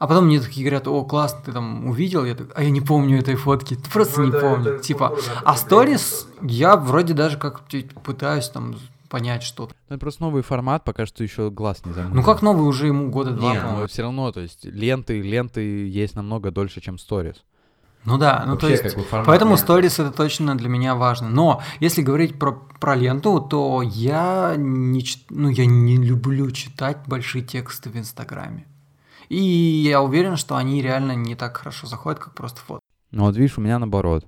а потом мне такие говорят, о, классно, ты там увидел, я так, а я не помню этой фотки, просто не помню. типа, а сторис я вроде даже как пытаюсь там понять что-то.
Ну, это просто новый формат, пока что еще глаз не замылил.
Ну как новый уже ему года два,
Не, но все равно, то есть ленты, ленты есть намного дольше, чем сторис.
Ну да, ну то
Вообще,
есть,
как бы, формат
поэтому сторис это точно для меня важно. Но если говорить про, про ленту, то я не, ну, я не люблю читать большие тексты в Инстаграме. И я уверен, что они реально не так хорошо заходят, как просто фото.
Ну вот видишь, у меня наоборот.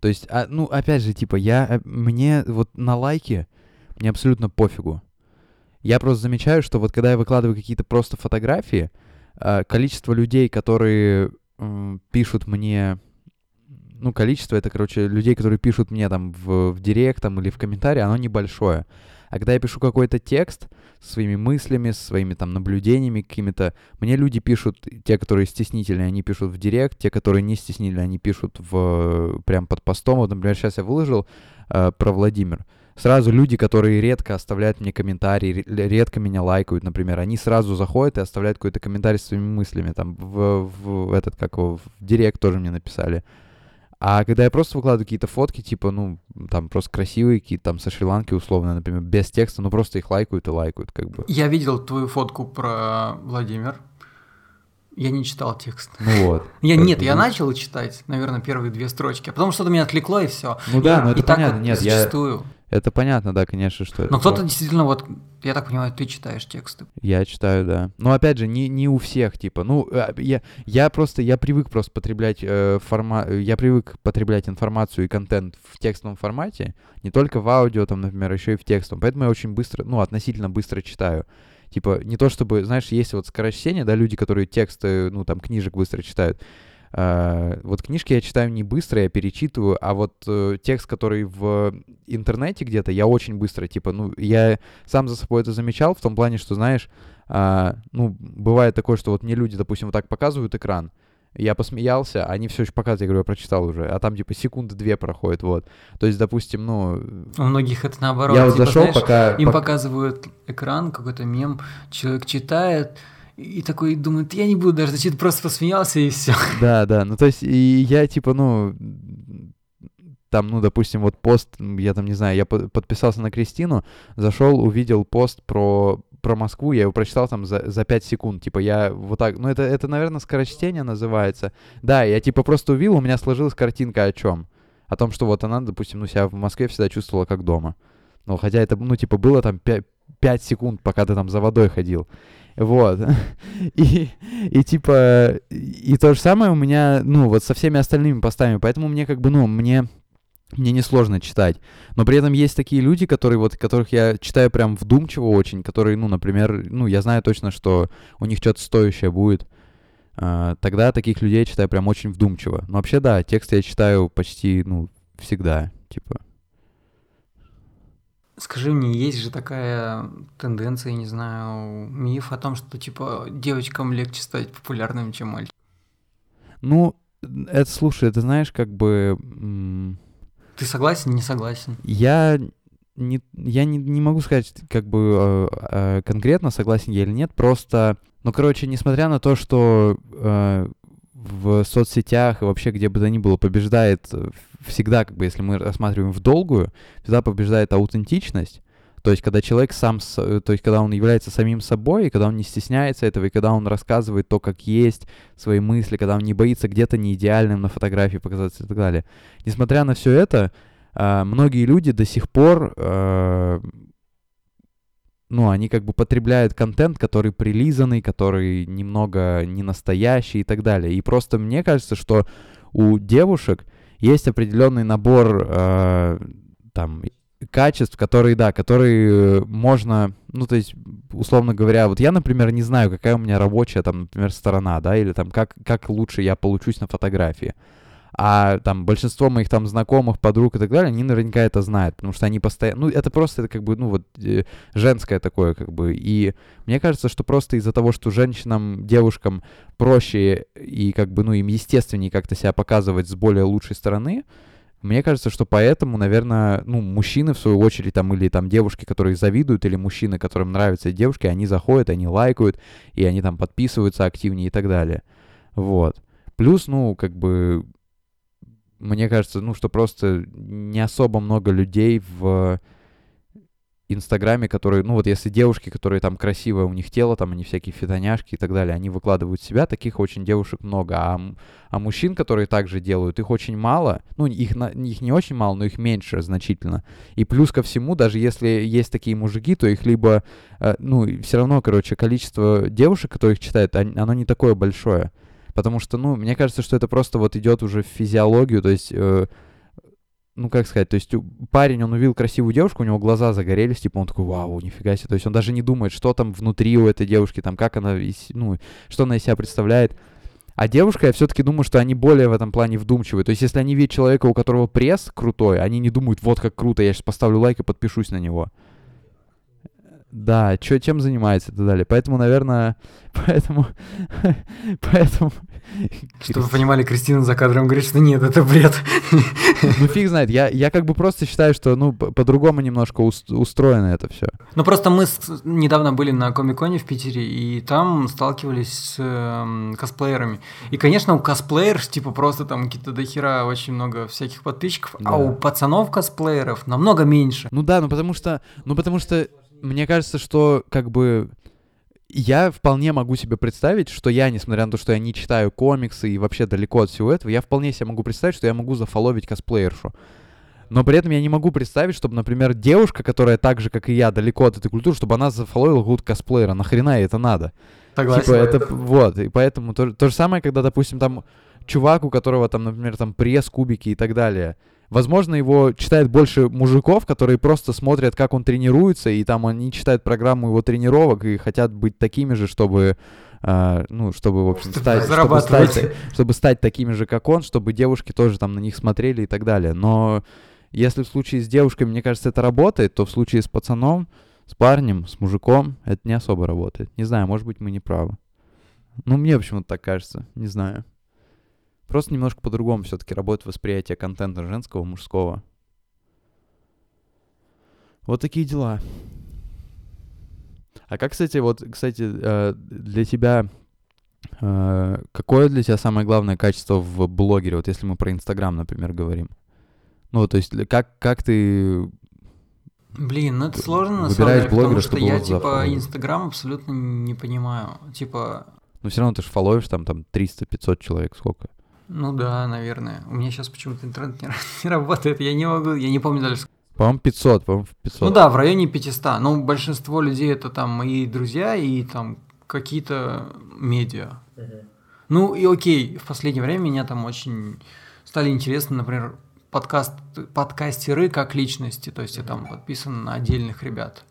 То есть, а, ну опять же, типа, я, э, мне вот на лайки, мне абсолютно пофигу. Я просто замечаю, что вот когда я выкладываю какие-то просто фотографии, а, количество людей, которые пишут мне, ну, количество, это, короче, людей, которые пишут мне там в, в директ там, или в комментарии, оно небольшое. А когда я пишу какой-то текст со своими мыслями, со своими там наблюдениями какими-то, мне люди пишут, те, которые стеснительные, они пишут в директ, те, которые не стеснительные, они пишут в, прям под постом. Вот, например, сейчас я выложил э, про Владимир. Сразу люди, которые редко оставляют мне комментарии, ре- редко меня лайкают, например, они сразу заходят и оставляют какой-то комментарий со своими мыслями. Там в, в этот, как его, в директ тоже мне написали. А когда я просто выкладываю какие-то фотки, типа, ну, там просто красивые, какие-то там со Шри-Ланки условно, например, без текста, ну просто их лайкают и лайкают, как бы.
Я видел твою фотку про Владимир. Я не читал текст.
Ну вот. [LAUGHS]
Я нет,
бы,
я
ну,
начал читать, наверное, первые две строчки, а потом что-то меня отвлекло и все.
Ну да, ну
и
это
так
понятно,
вот
нет, я... Это понятно, да, конечно, что.
Но кто-то действительно вот, я так понимаю, ты читаешь тексты.
Я читаю, да. Но опять же, не, не у всех, типа. Ну, э, я, я просто, я привык просто потреблять э, форма... э, Я привык потреблять информацию и контент в текстовом формате, не только в аудио, там, например, еще и в текстовом. Поэтому я очень быстро, ну, относительно быстро читаю. Типа, не то чтобы, знаешь, есть вот скорочтение, да, люди, которые тексты, ну, там, книжек быстро читают. А, вот книжки я читаю не быстро, я перечитываю, а вот э, текст, который в интернете где-то, я очень быстро, типа, ну, я сам за собой это замечал в том плане, что, знаешь, а, ну, бывает такое, что вот мне люди, допустим, вот так показывают экран, я посмеялся, они все еще показывают, я говорю, я прочитал уже, а там, типа, секунды две проходит, вот. То есть, допустим, ну,
У многих это наоборот.
я вот
типа,
зашел,
знаешь,
пока...
Им
пок-
показывают экран, какой-то мем, человек читает, и такой думает, я не буду даже зачитывать, просто посмеялся и все. [LAUGHS]
Да, да, ну то есть и я типа, ну, там, ну, допустим, вот пост, я там не знаю, я по- подписался на Кристину, зашел, увидел пост про про Москву, я его прочитал там за, за 5 секунд, типа я вот так, ну это, это, наверное, скорочтение называется. Да, я типа просто увидел, у меня сложилась картинка о чем? О том, что вот она, допустим, ну себя в Москве всегда чувствовала как дома. Ну, хотя это, ну, типа, было там 5, 5 секунд, пока ты там за водой ходил. Вот. [LAUGHS] И, и типа, и то же самое у меня, ну, вот со всеми остальными постами. Поэтому мне как бы, ну, мне, мне несложно читать. Но при этом есть такие люди, которые вот, которых я читаю прям вдумчиво очень, которые, ну, например, ну, я знаю точно, что у них что-то стоящее будет. А, Тогда таких людей я читаю прям очень вдумчиво. Но вообще, да, тексты я читаю почти, ну, всегда, типа.
Скажи мне, есть же такая тенденция, не знаю, миф о том, что типа девочкам легче стать популярным, чем мальчикам.
Ну, это, слушай, это знаешь, как бы...
Ты согласен, не согласен?
Я не, я не, не могу сказать, как бы э, э, конкретно, согласен я или нет, просто, ну, короче, несмотря на то, что э, в соцсетях и вообще где бы то ни было побеждает э, всегда, как бы, если мы рассматриваем в долгую, всегда побеждает аутентичность, то есть, когда человек сам, э, то есть, когда он является самим собой, и когда он не стесняется этого, и когда он рассказывает то, как есть, свои мысли, когда он не боится где-то не идеальным на фотографии показаться и так далее. Несмотря на все это, а, многие люди до сих пор, а, ну, они как бы потребляют контент, который прилизанный, который немного не настоящий и так далее. И просто мне кажется, что у девушек есть определенный набор а, там качеств, которые, да, которые э, можно, ну, то есть, условно говоря, вот я, например, не знаю, какая у меня рабочая, там, например, сторона, да, или там, как, как лучше я получусь на фотографии. А там большинство моих там знакомых, подруг и так далее, они наверняка это знают, потому что они постоянно... Ну, это просто, это как бы, ну, вот, э, женское такое, как бы. И мне кажется, что просто из-за того, что женщинам, девушкам проще и, как бы, ну, им естественнее как-то себя показывать с более лучшей стороны, мне кажется, что поэтому, наверное, ну, мужчины, в свою очередь, там, или там девушки, которые завидуют, или мужчины, которым нравятся девушки, они заходят, они лайкают, и они там подписываются активнее и так далее. Вот. Плюс, ну, как бы, мне кажется, ну, что просто не особо много людей в Инстаграме, которые, ну, вот если девушки, которые там красивое у них тело, там они всякие фитоняшки и так далее, они выкладывают себя, таких очень девушек много, а, а мужчин, которые также делают, их очень мало, ну, их, их не очень мало, но их меньше значительно. И плюс ко всему, даже если есть такие мужики, то их либо, э, ну, все равно, короче, количество девушек, которых читают, он- оно не такое большое. Потому что, ну, мне кажется, что это просто вот идет уже в физиологию, то есть, э, ну, как сказать, то есть парень, он увидел красивую девушку, у него глаза загорелись, типа, он такой, вау, нифига себе, то есть он даже не думает, что там внутри у этой девушки, там, как она, ну, что она из себя представляет. А девушка, я все-таки думаю, что они более в этом плане вдумчивые. То есть, если они видят человека, у которого пресс крутой, они не думают, вот как круто, я сейчас поставлю лайк и подпишусь на него. Да, чё, чем занимается и так далее. Поэтому, наверное, [LAUGHS] поэтому, [LAUGHS] поэтому
Чтобы вы понимали, Кристина за кадром говорит, что нет, это бред.
Ну фиг знает, я, я как бы просто считаю, что ну по- по-другому немножко ус- устроено это все.
Ну просто мы с- недавно были на Комиконе в Питере, и там сталкивались с эм, косплеерами. И, конечно, у косплееров, типа, просто там какие-то дохера очень много всяких подписчиков,
Да.
а у пацанов косплееров намного меньше.
Ну да, ну потому что, ну потому что мне кажется, что как бы я вполне могу себе представить, что я, несмотря на то, что я не читаю комиксы и вообще далеко от всего этого, я вполне себе могу представить, что я могу зафоловить косплеершу. Но при этом я не могу представить, чтобы, например, девушка, которая так же, как и я, далеко от этой культуры, чтобы она зафоловила какого-то косплеера. Нахрена ей это надо?
Согласен.
Типа, это, вот, и поэтому то, то же самое, когда, допустим, там чувак, у которого там, например, там пресс, кубики и так далее. Возможно, его читает больше мужиков, которые просто смотрят, как он тренируется, и там они читают программу его тренировок и хотят быть такими же, чтобы, а, ну, чтобы, в общем, стать, чтобы стать, чтобы стать такими же, как он, чтобы девушки тоже там на них смотрели и так далее. Но если в случае с девушками, мне кажется, это работает, то в случае с пацаном, с парнем, с мужиком, это не особо работает. Не знаю, может быть, мы не правы. Ну, мне почему-то так кажется, не знаю. Просто немножко по-другому все-таки работает восприятие контента женского, мужского. Вот такие дела. А как, кстати, вот, кстати, э, для тебя, э, какое для тебя самое главное качество в блогере, вот если мы про Инстаграм, например, говорим? Ну, то есть, как, как ты...
Блин, ну это сложно на самом деле, потому
блогера,
что
чтобы
я типа. Инстаграм абсолютно не понимаю. Типа,
Ну, все равно ты же фоловишь там, там 300-500 человек, сколько?
Ну да, наверное. У меня сейчас почему-то интернет не, не работает, я не могу, я не помню даже.
По-моему, 500, по-моему, в 500.
Ну да, в районе 500. Но большинство людей это там мои друзья и там какие-то медиа. Ну и окей, в последнее время меня там очень стали интересны, например, подкаст, подкастеры как личности, то есть я там подписан на отдельных ребят.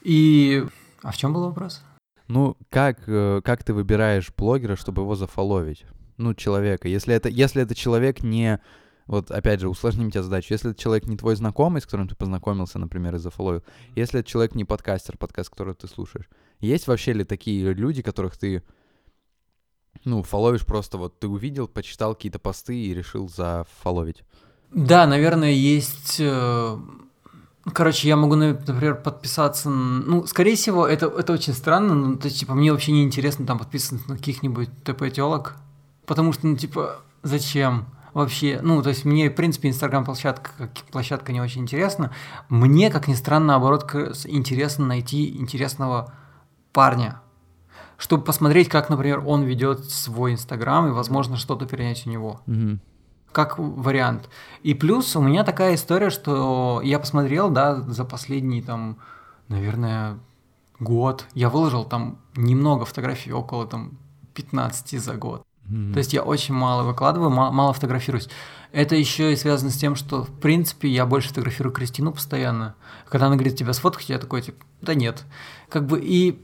И... А в чем был вопрос?
Ну, как, э, как ты выбираешь блогера, чтобы его зафоловить? Ну, человека. Если это, если это человек не... Вот, опять же, усложним тебе задачу. Если это человек не твой знакомый, с которым ты познакомился, например, и зафоловил. Если это человек не подкастер, подкаст, который ты слушаешь. Есть вообще ли такие люди, которых ты, ну, фоловишь просто вот ты увидел, почитал какие-то посты и решил зафоловить?
Да, наверное, есть... э, Короче, я могу, нап- например, подписаться... Ну, скорее всего, это, это очень странно, но, то есть, типа, мне вообще не интересно там подписываться на каких-нибудь ТП-телок, потому что, ну, типа, зачем вообще? Ну, то есть, мне, в принципе, Инстаграм-площадка как площадка не очень интересна. Мне, как ни странно, наоборот, интересно найти интересного парня, чтобы посмотреть, как, например, он ведет свой Инстаграм, и, возможно, что-то перенять у него
Мгм.
как вариант. И плюс у меня такая история, что я посмотрел, да, за последний там, наверное, год, я выложил там немного фотографий, около там 15 за год.
Мгм.
То есть я очень мало выкладываю, ма- мало фотографируюсь. Это еще и связано с тем, что, в принципе, я больше фотографирую Кристину постоянно. Когда она говорит, тебя сфоткать, я такой, типа, да нет. Как бы и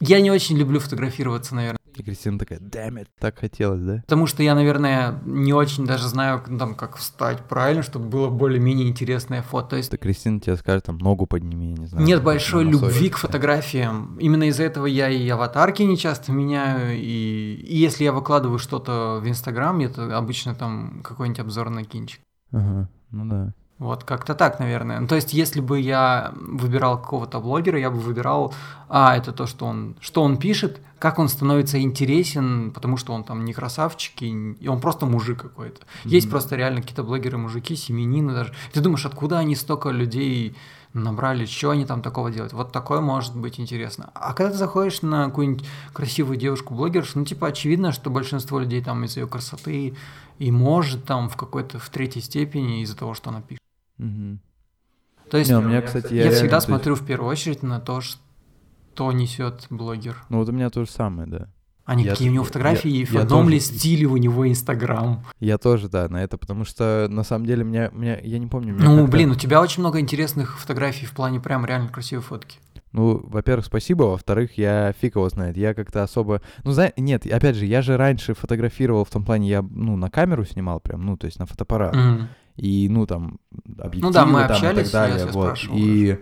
я не очень люблю фотографироваться, наверное.
И Кристина такая, damn it, так хотелось, да?
Потому что я, наверное, не очень даже знаю, там, как встать правильно, чтобы было более-менее интересное фото. То есть
Это Кристина тебе скажет, там, ногу подними, я не знаю.
нет большой любви к фотографиям. Именно из-за этого я и аватарки не часто меняю. И, и если я выкладываю что-то в Инстаграм, это обычно там какой-нибудь обзор на кинчик.
Ага, ну да.
Вот, как-то так, наверное. Ну, то есть, если бы я выбирал какого-то блогера, я бы выбирал, а, это то, что он, что он пишет, как он становится интересен, потому что он там не красавчик, и, и он просто мужик какой-то. Есть
Мгм.
просто реально какие-то блогеры-мужики, семенины даже. Ты думаешь, откуда они столько людей набрали, что они там такого делают? Вот такое может быть интересно. А когда ты заходишь на какую-нибудь красивую девушку-блогершу, ну, типа, очевидно, что большинство людей там из-за ее красоты и может там в какой-то, в третьей степени из-за того, что она пишет.
Мгм.
То есть
Не, у меня, кстати, я
я,
реально,
всегда
то есть-
смотрю в первую очередь на то, что несет блогер.
Ну вот у меня то же самое, да.
А не
Я-
какие у него фотографии,
я-
и в
я
одном
тоже-
ли стиле у него Инстаграм.
Я тоже, да, на это, потому что на самом деле меня, меня я не помню. меня
Ну,
как-то-
блин, у тебя очень много интересных фотографий в плане прям реально красивой фотки.
Ну, во-первых, спасибо, во-вторых, я фиг его знает, я как-то особо... Ну, знаешь, нет, опять же, я же раньше фотографировал в том плане, я, ну, на камеру снимал прям, ну, то есть на фотоаппарат.
Мгм.
И, ну, там, объективы
Ну да, мы
там и так далее,
я
вот. И...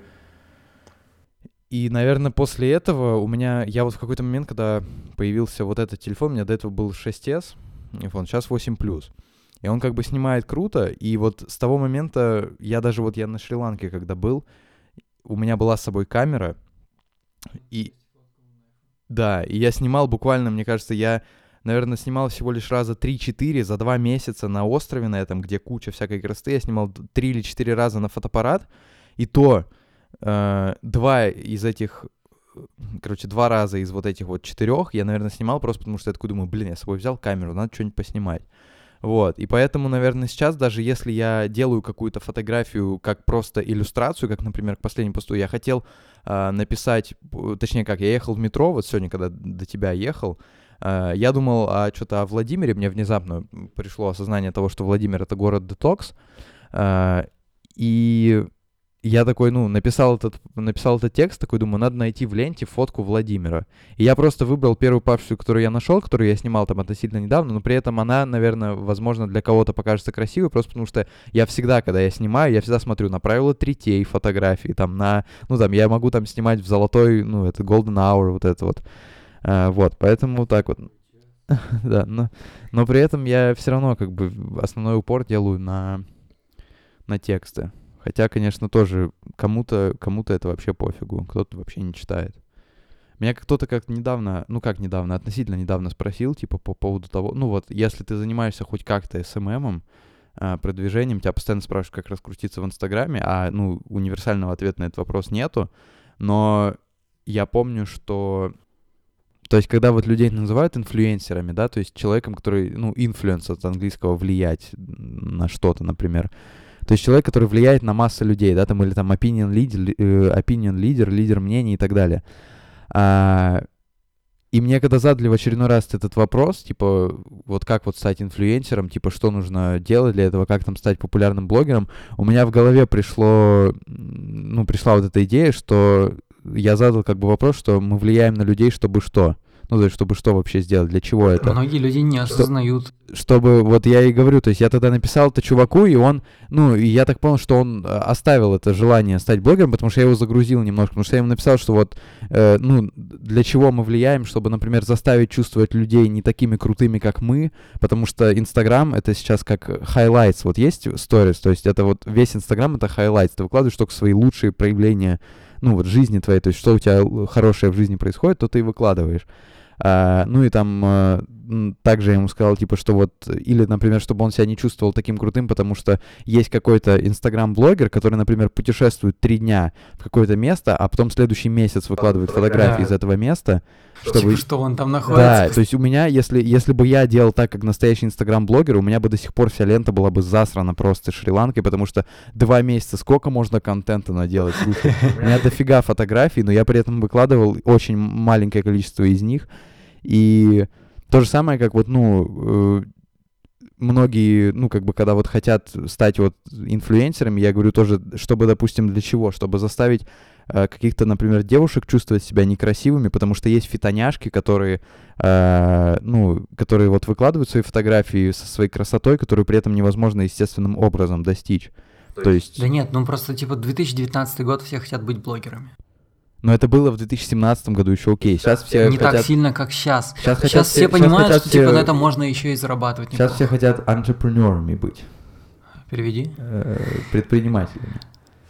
и, наверное, после этого у меня... Я вот в какой-то момент, когда появился вот этот телефон, у меня до этого был 6s, iPhone, сейчас 8 Plus. И он как бы снимает круто, и вот с того момента, я даже вот я на Шри-Ланке когда был, у меня была с собой камера, и... Да, и я снимал буквально, мне кажется, я, наверное, снимал всего лишь раза 3-4 за два месяца на острове на этом, где куча всякой красоты. Я снимал 3 или 4 раза на фотоаппарат, и то э, два из этих короче, два раза из вот этих вот четырех я, наверное, снимал просто потому, что я такой думаю, блин, я с собой взял камеру, надо что-нибудь поснимать. Вот, и поэтому, наверное, сейчас, даже если я делаю какую-то фотографию как просто иллюстрацию, как, например, к последнему посту, я хотел э, написать, точнее как, я ехал в метро, вот сегодня, когда до тебя ехал, э, я думал а что-то о Владимире, мне внезапно пришло осознание того, что Владимир — это город-детокс, э, и я такой, ну, написал этот, написал этот текст, такой, думаю, надо найти в ленте фотку Владимира. И я просто выбрал первую папку, которую я нашел, которую я снимал там относительно недавно, но при этом она, наверное, возможно, для кого-то покажется красивой, просто потому что я всегда, когда я снимаю, я всегда смотрю на правила третей фотографии, там на, ну, там, я могу там снимать в золотой, ну, это golden hour, вот это вот. А, вот, поэтому так вот. [LAUGHS] да, но, но при этом я все равно, как бы, основной упор делаю на, на тексты. Хотя, конечно, тоже кому-то кому это вообще пофигу, кто-то вообще не читает. Меня кто-то как недавно, ну как недавно, относительно недавно спросил, типа, по поводу того, ну вот, если ты занимаешься хоть как-то SMM ом, а, продвижением, тебя постоянно спрашивают, как раскрутиться в Инстаграме, а, ну, универсального ответа на этот вопрос нету, но я помню, что... То есть, когда вот людей называют инфлюенсерами, да, то есть человеком, который, ну, influence от английского влиять на что-то, например, то есть человек, который влияет на массу людей, да, там, или там opinion leader, э, opinion leader, лидер мнений и так далее. А, и мне когда задали в очередной раз этот вопрос, типа, вот как вот стать инфлюенсером, типа, что нужно делать для этого, как там стать популярным блогером, у меня в голове пришло, ну, пришла вот эта идея, что я задал как бы вопрос, что мы влияем на людей, чтобы что? Ну, то есть, чтобы что вообще сделать, для чего это?
Многие люди не осознают.
Чтобы, вот я и говорю, то есть я тогда написал это чуваку, и он, ну, и я так понял, что он э, оставил это желание стать блогером, потому что я его загрузил немножко, потому что я ему написал, что вот, э, ну, для чего мы влияем, чтобы, например, заставить чувствовать людей не такими крутыми, как мы, потому что Инстаграм — это сейчас как highlights, вот есть stories, то есть это вот весь Инстаграм — это highlights, ты выкладываешь только свои лучшие проявления, ну, вот жизни твоей, то есть что у тебя хорошее в жизни происходит, то ты и выкладываешь. А, ну и там а, также я ему сказал, типа, что вот, или, например, чтобы он себя не чувствовал таким крутым, потому что есть какой-то инстаграм-блогер, который, например, путешествует три дня в какое-то место, а потом следующий месяц выкладывает фотографии из этого места.
Чтобы... Типа, что он там находится.
Да, то есть у меня, если, если бы я делал так, как настоящий инстаграм-блогер, у меня бы до сих пор вся лента была бы засрана просто Шри-Ланкой, потому что два месяца сколько можно контента наделать? Слушай, [LAUGHS] у меня дофига фотографий, но я при этом выкладывал очень маленькое количество из них, и то же самое, как вот, ну, э, многие, ну, как бы, когда вот хотят стать вот инфлюенсерами, я говорю тоже, чтобы, допустим, для чего? Чтобы заставить э, каких-то, например, девушек чувствовать себя некрасивыми, потому что есть фитоняшки, которые, э, ну, которые вот выкладывают свои фотографии со своей красотой, которую при этом невозможно естественным образом достичь. То есть...
Да нет, ну просто типа 2019 год все хотят быть блогерами.
Но это было в 2017 году еще окей. Сейчас все
не
хотят...
так сильно, как сейчас. Сейчас, сейчас все, все понимают, сейчас что типа, все... типа на этом можно еще и зарабатывать.
Сейчас неплохо. все хотят entrepreneurами быть.
Переведи.
Э, предпринимателями.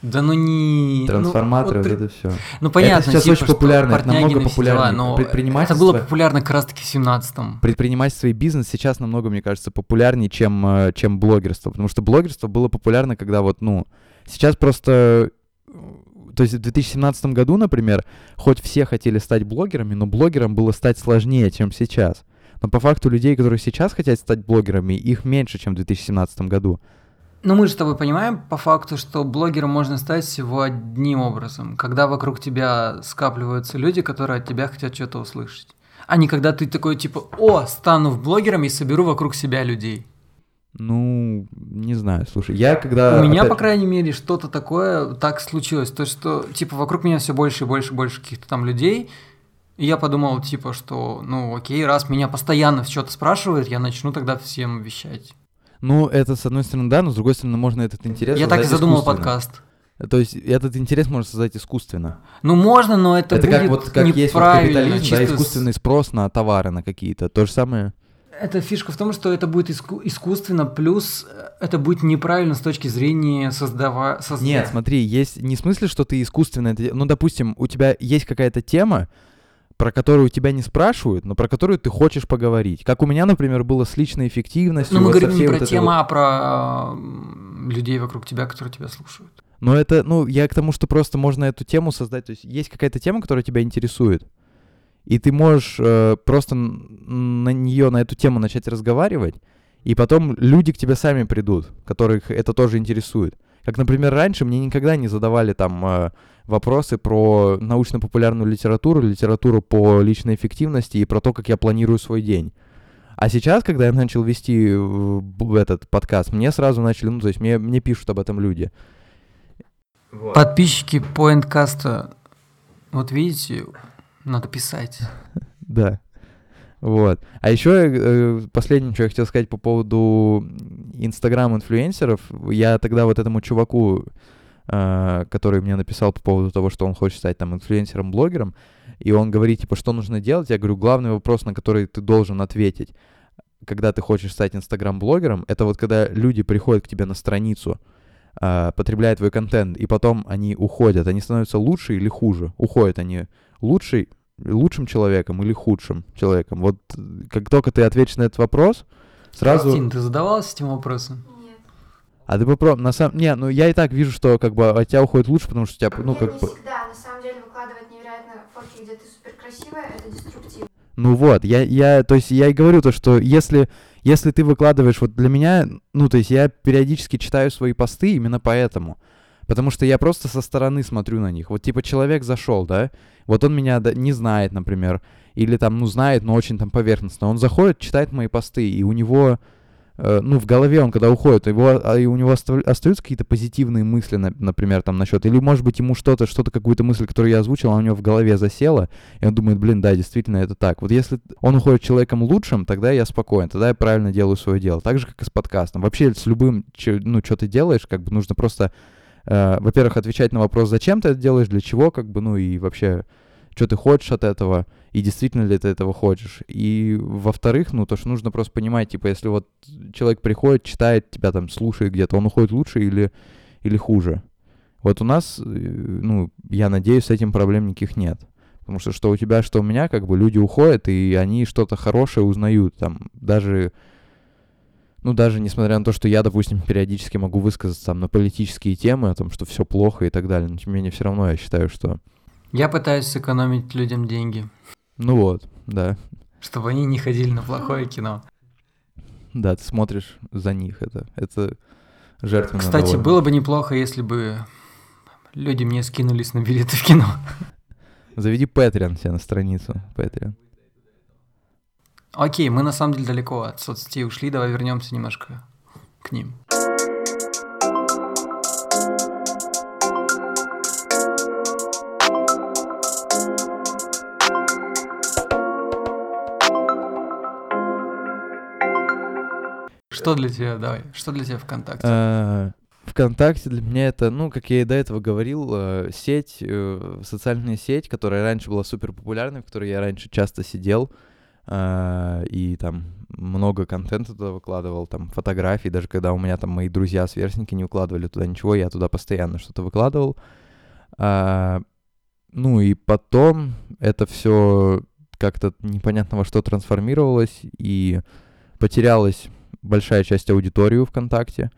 Да ну не...
Ну, Трансформаторы, ну, вот, это все.
Ну понятно,
это сейчас
типа,
очень популярно, это намного популярнее. Но
предпринимательство... Это было популярно как раз таки в 17-м.
Предпринимательство и бизнес сейчас намного, мне кажется, популярнее, чем, э, чем блогерство. Потому что блогерство было популярно, когда вот, ну... Сейчас просто то есть в 2017 году, например, хоть все хотели стать блогерами, но блогерам было стать сложнее, чем сейчас. Но по факту людей, которые сейчас хотят стать блогерами, их меньше, чем в 2017 году.
Но мы же с тобой понимаем по факту, что блогером можно стать всего одним образом, когда вокруг тебя скапливаются люди, которые от тебя хотят что-то услышать. А не когда ты такой типа, о, стану блогером и соберу вокруг себя людей.
Ну, не знаю, слушай, я когда...
У меня, опять... по крайней мере, что-то такое так случилось, то, что, типа, вокруг меня все больше и больше и больше каких-то там людей, и я подумал, типа, что, ну, окей, раз меня постоянно что-то спрашивают, я начну тогда всем вещать.
Ну, это, с одной стороны, да, но с другой стороны, можно этот интерес...
Я так и задумал подкаст.
То есть этот интерес можно создать искусственно.
Ну, можно, но это,
Это,
будет
как вот как есть вот капитализм, да, искусственный спрос на товары на какие-то. То же самое.
Это фишка в том, что это будет иску- искусственно, плюс э, это будет неправильно с точки зрения создава... созда-
Нет, смотри, есть не в смысле, что ты искусственно это... Ну, допустим, у тебя есть какая-то тема, про которую тебя не спрашивают, но про которую ты хочешь поговорить. Как у меня, например, было с личной эффективностью.
Но мы
вот
говорим не про
вот
тему,
вот-
а про людей вокруг тебя, которые тебя слушают.
Но это, ну, я к тому, что просто можно эту тему создать. То есть есть какая-то тема, которая тебя интересует, и ты можешь э, просто на нее, на эту тему начать разговаривать, и потом люди к тебе сами придут, которых это тоже интересует. Как, например, раньше мне никогда не задавали там э, вопросы про научно-популярную литературу, литературу по личной эффективности и про то, как я планирую свой день. А сейчас, когда я начал вести этот подкаст, мне сразу начали, ну, то есть мне, мне пишут об этом люди.
Подписчики Pointcast, вот видите, надо писать.
Да. Вот. А еще последнее, что я хотел сказать по поводу инстаграм-инфлюенсеров. Я тогда вот этому чуваку, э, который мне написал по поводу того, что он хочет стать там инфлюенсером-блогером, и он говорит, типа, что нужно делать, я говорю, главный вопрос, на который ты должен ответить, когда ты хочешь стать инстаграм-блогером, это вот когда люди приходят к тебе на страницу, э, потребляют твой контент, и потом они уходят, они становятся лучше или хуже? Уходят они лучше лучшим человеком или худшим человеком? Вот как только ты ответишь на этот вопрос, сразу...
Кристина, ты задавалась этим вопросом?
Нет.
А ты попробуй, на самом... Не, ну я и так вижу, что как бы от тебя уходит лучше, потому что у тебя, ну
Нет,
как
не
бы...
всегда. На самом деле выкладывать невероятно фотки, где ты супер красивая, это деструктивно.
Ну вот, я, я, то есть я и говорю то, что если, если ты выкладываешь, вот для меня, ну то есть я периодически читаю свои посты именно поэтому. Потому что я просто со стороны смотрю на них. Вот типа человек зашел, да, вот он меня не знает, например, или там, ну, знает, но очень там поверхностно. Он заходит, читает мои посты, и у него, э, ну, в голове он, когда уходит, его, а, и у него остаются какие-то позитивные мысли, на- например, там насчет, или, может быть, ему что-то, что-то, какую-то мысль, которую я озвучил, она у него в голове засела, и он думает, блин, да, действительно, это так. Вот если он уходит человеком лучшим, тогда я спокоен, тогда я правильно делаю свое дело. Так же, как и с подкастом. Вообще, с любым, ну, что ты делаешь, как бы нужно просто, э, во-первых, отвечать на вопрос, зачем ты это делаешь, для чего, как бы, ну, и вообще, что ты хочешь от этого, и действительно ли ты этого хочешь. И, во-вторых, ну, то, что нужно просто понимать, типа, если вот человек приходит, читает тебя там, слушает где-то, он уходит лучше или, или хуже. Вот у нас, э, ну, я надеюсь, с этим проблем никаких нет. Потому что что у тебя, что у меня, как бы люди уходят, и они что-то хорошее узнают. Там даже, ну, даже несмотря на то, что я, допустим, периодически могу высказаться там на политические темы, о том, что все плохо и так далее, но тем не менее все равно я считаю, что...
Я пытаюсь сэкономить людям деньги,
Ну вот, да.
чтобы они не ходили на плохое кино.
Да, ты смотришь за них, это, это жертвенно
Кстати,
довольно.
было бы неплохо, если бы люди мне скинулись на билеты в кино.
Заведи Patreon себе на страницу, Patreon.
Окей, мы на самом деле далеко от соцсетей ушли, давай вернемся немножко к ним. Что для тебя, давай, что для тебя ВКонтакте?
Э, ВКонтакте для меня это, ну, как я и до этого говорил, э, сеть, э, социальная сеть, которая раньше была супер популярной, в которой я раньше часто сидел, и там много контента туда выкладывал, там фотографий, даже когда у меня там мои друзья, сверстники не выкладывали туда ничего, я туда постоянно что-то выкладывал. А, ну и потом это все как-то непонятно во что трансформировалось, и потерялась большая часть аудитории ВКонтакте.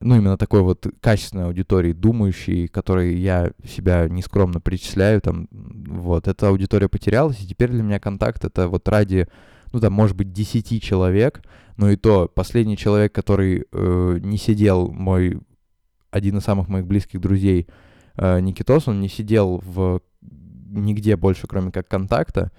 Ну, именно такой вот качественной аудитории, думающей, которой я себя нескромно причисляю, там, вот, эта аудитория потерялась, и теперь для меня контакт это вот ради, ну, там, может быть, 10 человек, но и то последний человек, который э, не сидел, мой, один из самых моих близких друзей, э, Никитос, он не сидел в нигде больше, кроме как контакта,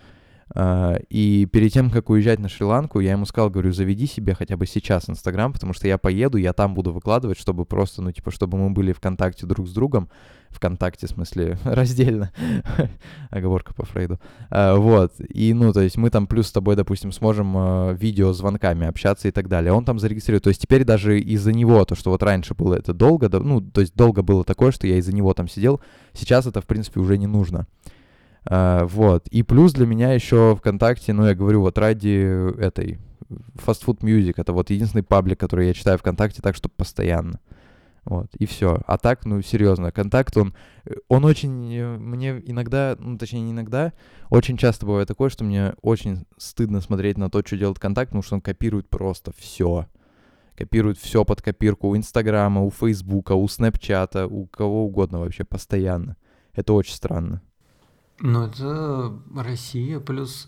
И перед тем, как уезжать на Шри-Ланку, я ему сказал, говорю, заведи себе хотя бы сейчас Инстаграм, потому что я поеду, я там буду выкладывать, чтобы просто, ну, типа, чтобы мы были в контакте друг с другом, в контакте, в смысле, [LAUGHS] раздельно, [LAUGHS] оговорка по Фрейду, А, вот, и, ну, то есть мы там плюс с тобой, допустим, сможем э, видеозвонками общаться и так далее, он там зарегистрирует, то есть теперь даже из-за него, то, что вот раньше было это долго, ну, то есть долго было такое, что я из-за него там сидел, сейчас это, в принципе, уже не нужно. А, вот. И плюс для меня еще ВКонтакте, ну, я говорю, вот ради этой Fast Food Music, это вот единственный паблик, который я читаю ВКонтакте так, чтобы постоянно. Вот, и все. А так, ну, серьезно, контакт, он, э, он очень, э, мне иногда, ну, точнее, не иногда, очень часто бывает такое, что мне очень стыдно смотреть на то, что делает контакт, потому что он копирует просто все. Копирует все под копирку у Инстаграма, у Фейсбука, у Снэпчата, у кого угодно вообще, постоянно. Это очень странно.
Ну, это Россия плюс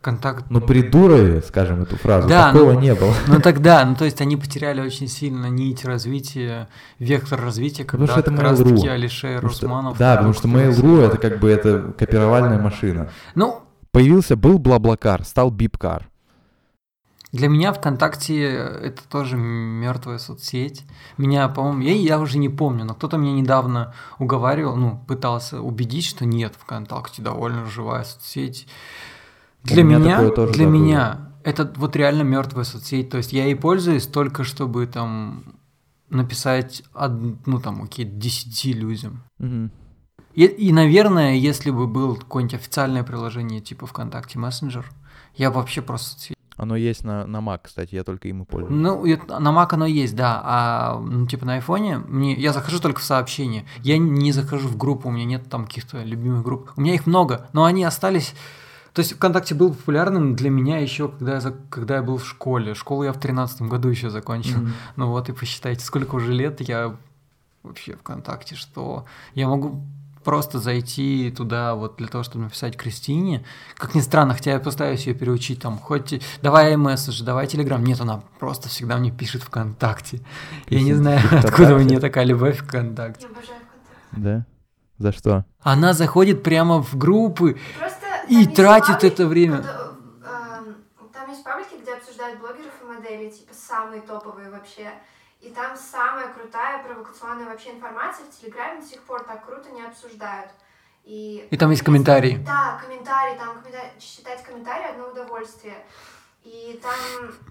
контакт.
Ну, придурали, скажем, эту фразу.
Да,
Такого
ну-
не было.
Ну тогда, ну то есть они потеряли очень сильно нить развития, вектор развития,
Потому
когда
что это
как раз таки Алишер
Потому что-
Усманов.
да, потому что Mail.ru это как бы это копировальная машина.
Ну,
Появился, был Блаблакар, стал Бипкар.
Для меня ВКонтакте это тоже мертвая соцсеть. Меня, по-моему, я, я уже не помню, но кто-то меня недавно уговаривал, ну, пытался убедить, что нет, ВКонтакте довольно живая соцсеть.
У
Для
меня
меня, для
да, было.
меня это вот реально мертвая соцсеть. То есть я ей пользуюсь только чтобы там написать, од- ну там, окей, 10 людям. И, и, наверное, если бы был какое-нибудь официальное приложение типа ВКонтакте Мессенджер, я бы вообще просто
Оно есть на, на Mac, кстати, я только им и пользуюсь.
Ну, и на Mac оно есть, да, а ну, типа на айфоне мне, я захожу только в сообщения, я не захожу в группу, у меня нет там каких-то любимых групп. У меня их много, но они остались... То есть ВКонтакте был популярным для меня еще, когда я, за- когда я был в школе. Школу я в тринадцатом году еще закончил.
Мгм.
Ну вот и посчитайте, сколько уже лет я вообще ВКонтакте, что я могу просто зайти туда вот для того, чтобы написать Кристине. Как ни странно, хотя я постараюсь ее переучить там, хоть давай месседж, давай телеграм. Нет, она просто всегда мне пишет ВКонтакте. Я не
Пишет
знаю,
ВКонтакте. [LAUGHS]
откуда у нее такая любовь ВКонтакте.
Я обожаю ВКонтакте.
Да? За что?
Она заходит прямо в группы.
Просто
И тратит
паблик,
это время.
куда, эм, Там есть паблики, где обсуждают блогеров и моделей, типа самые топовые вообще. И там самая крутая провокационная вообще информация в Телеграме до сих пор так круто не обсуждают. И,
И там есть комментарии.
Да, комментарии, там комментарии, читать комментарии одно удовольствие. И там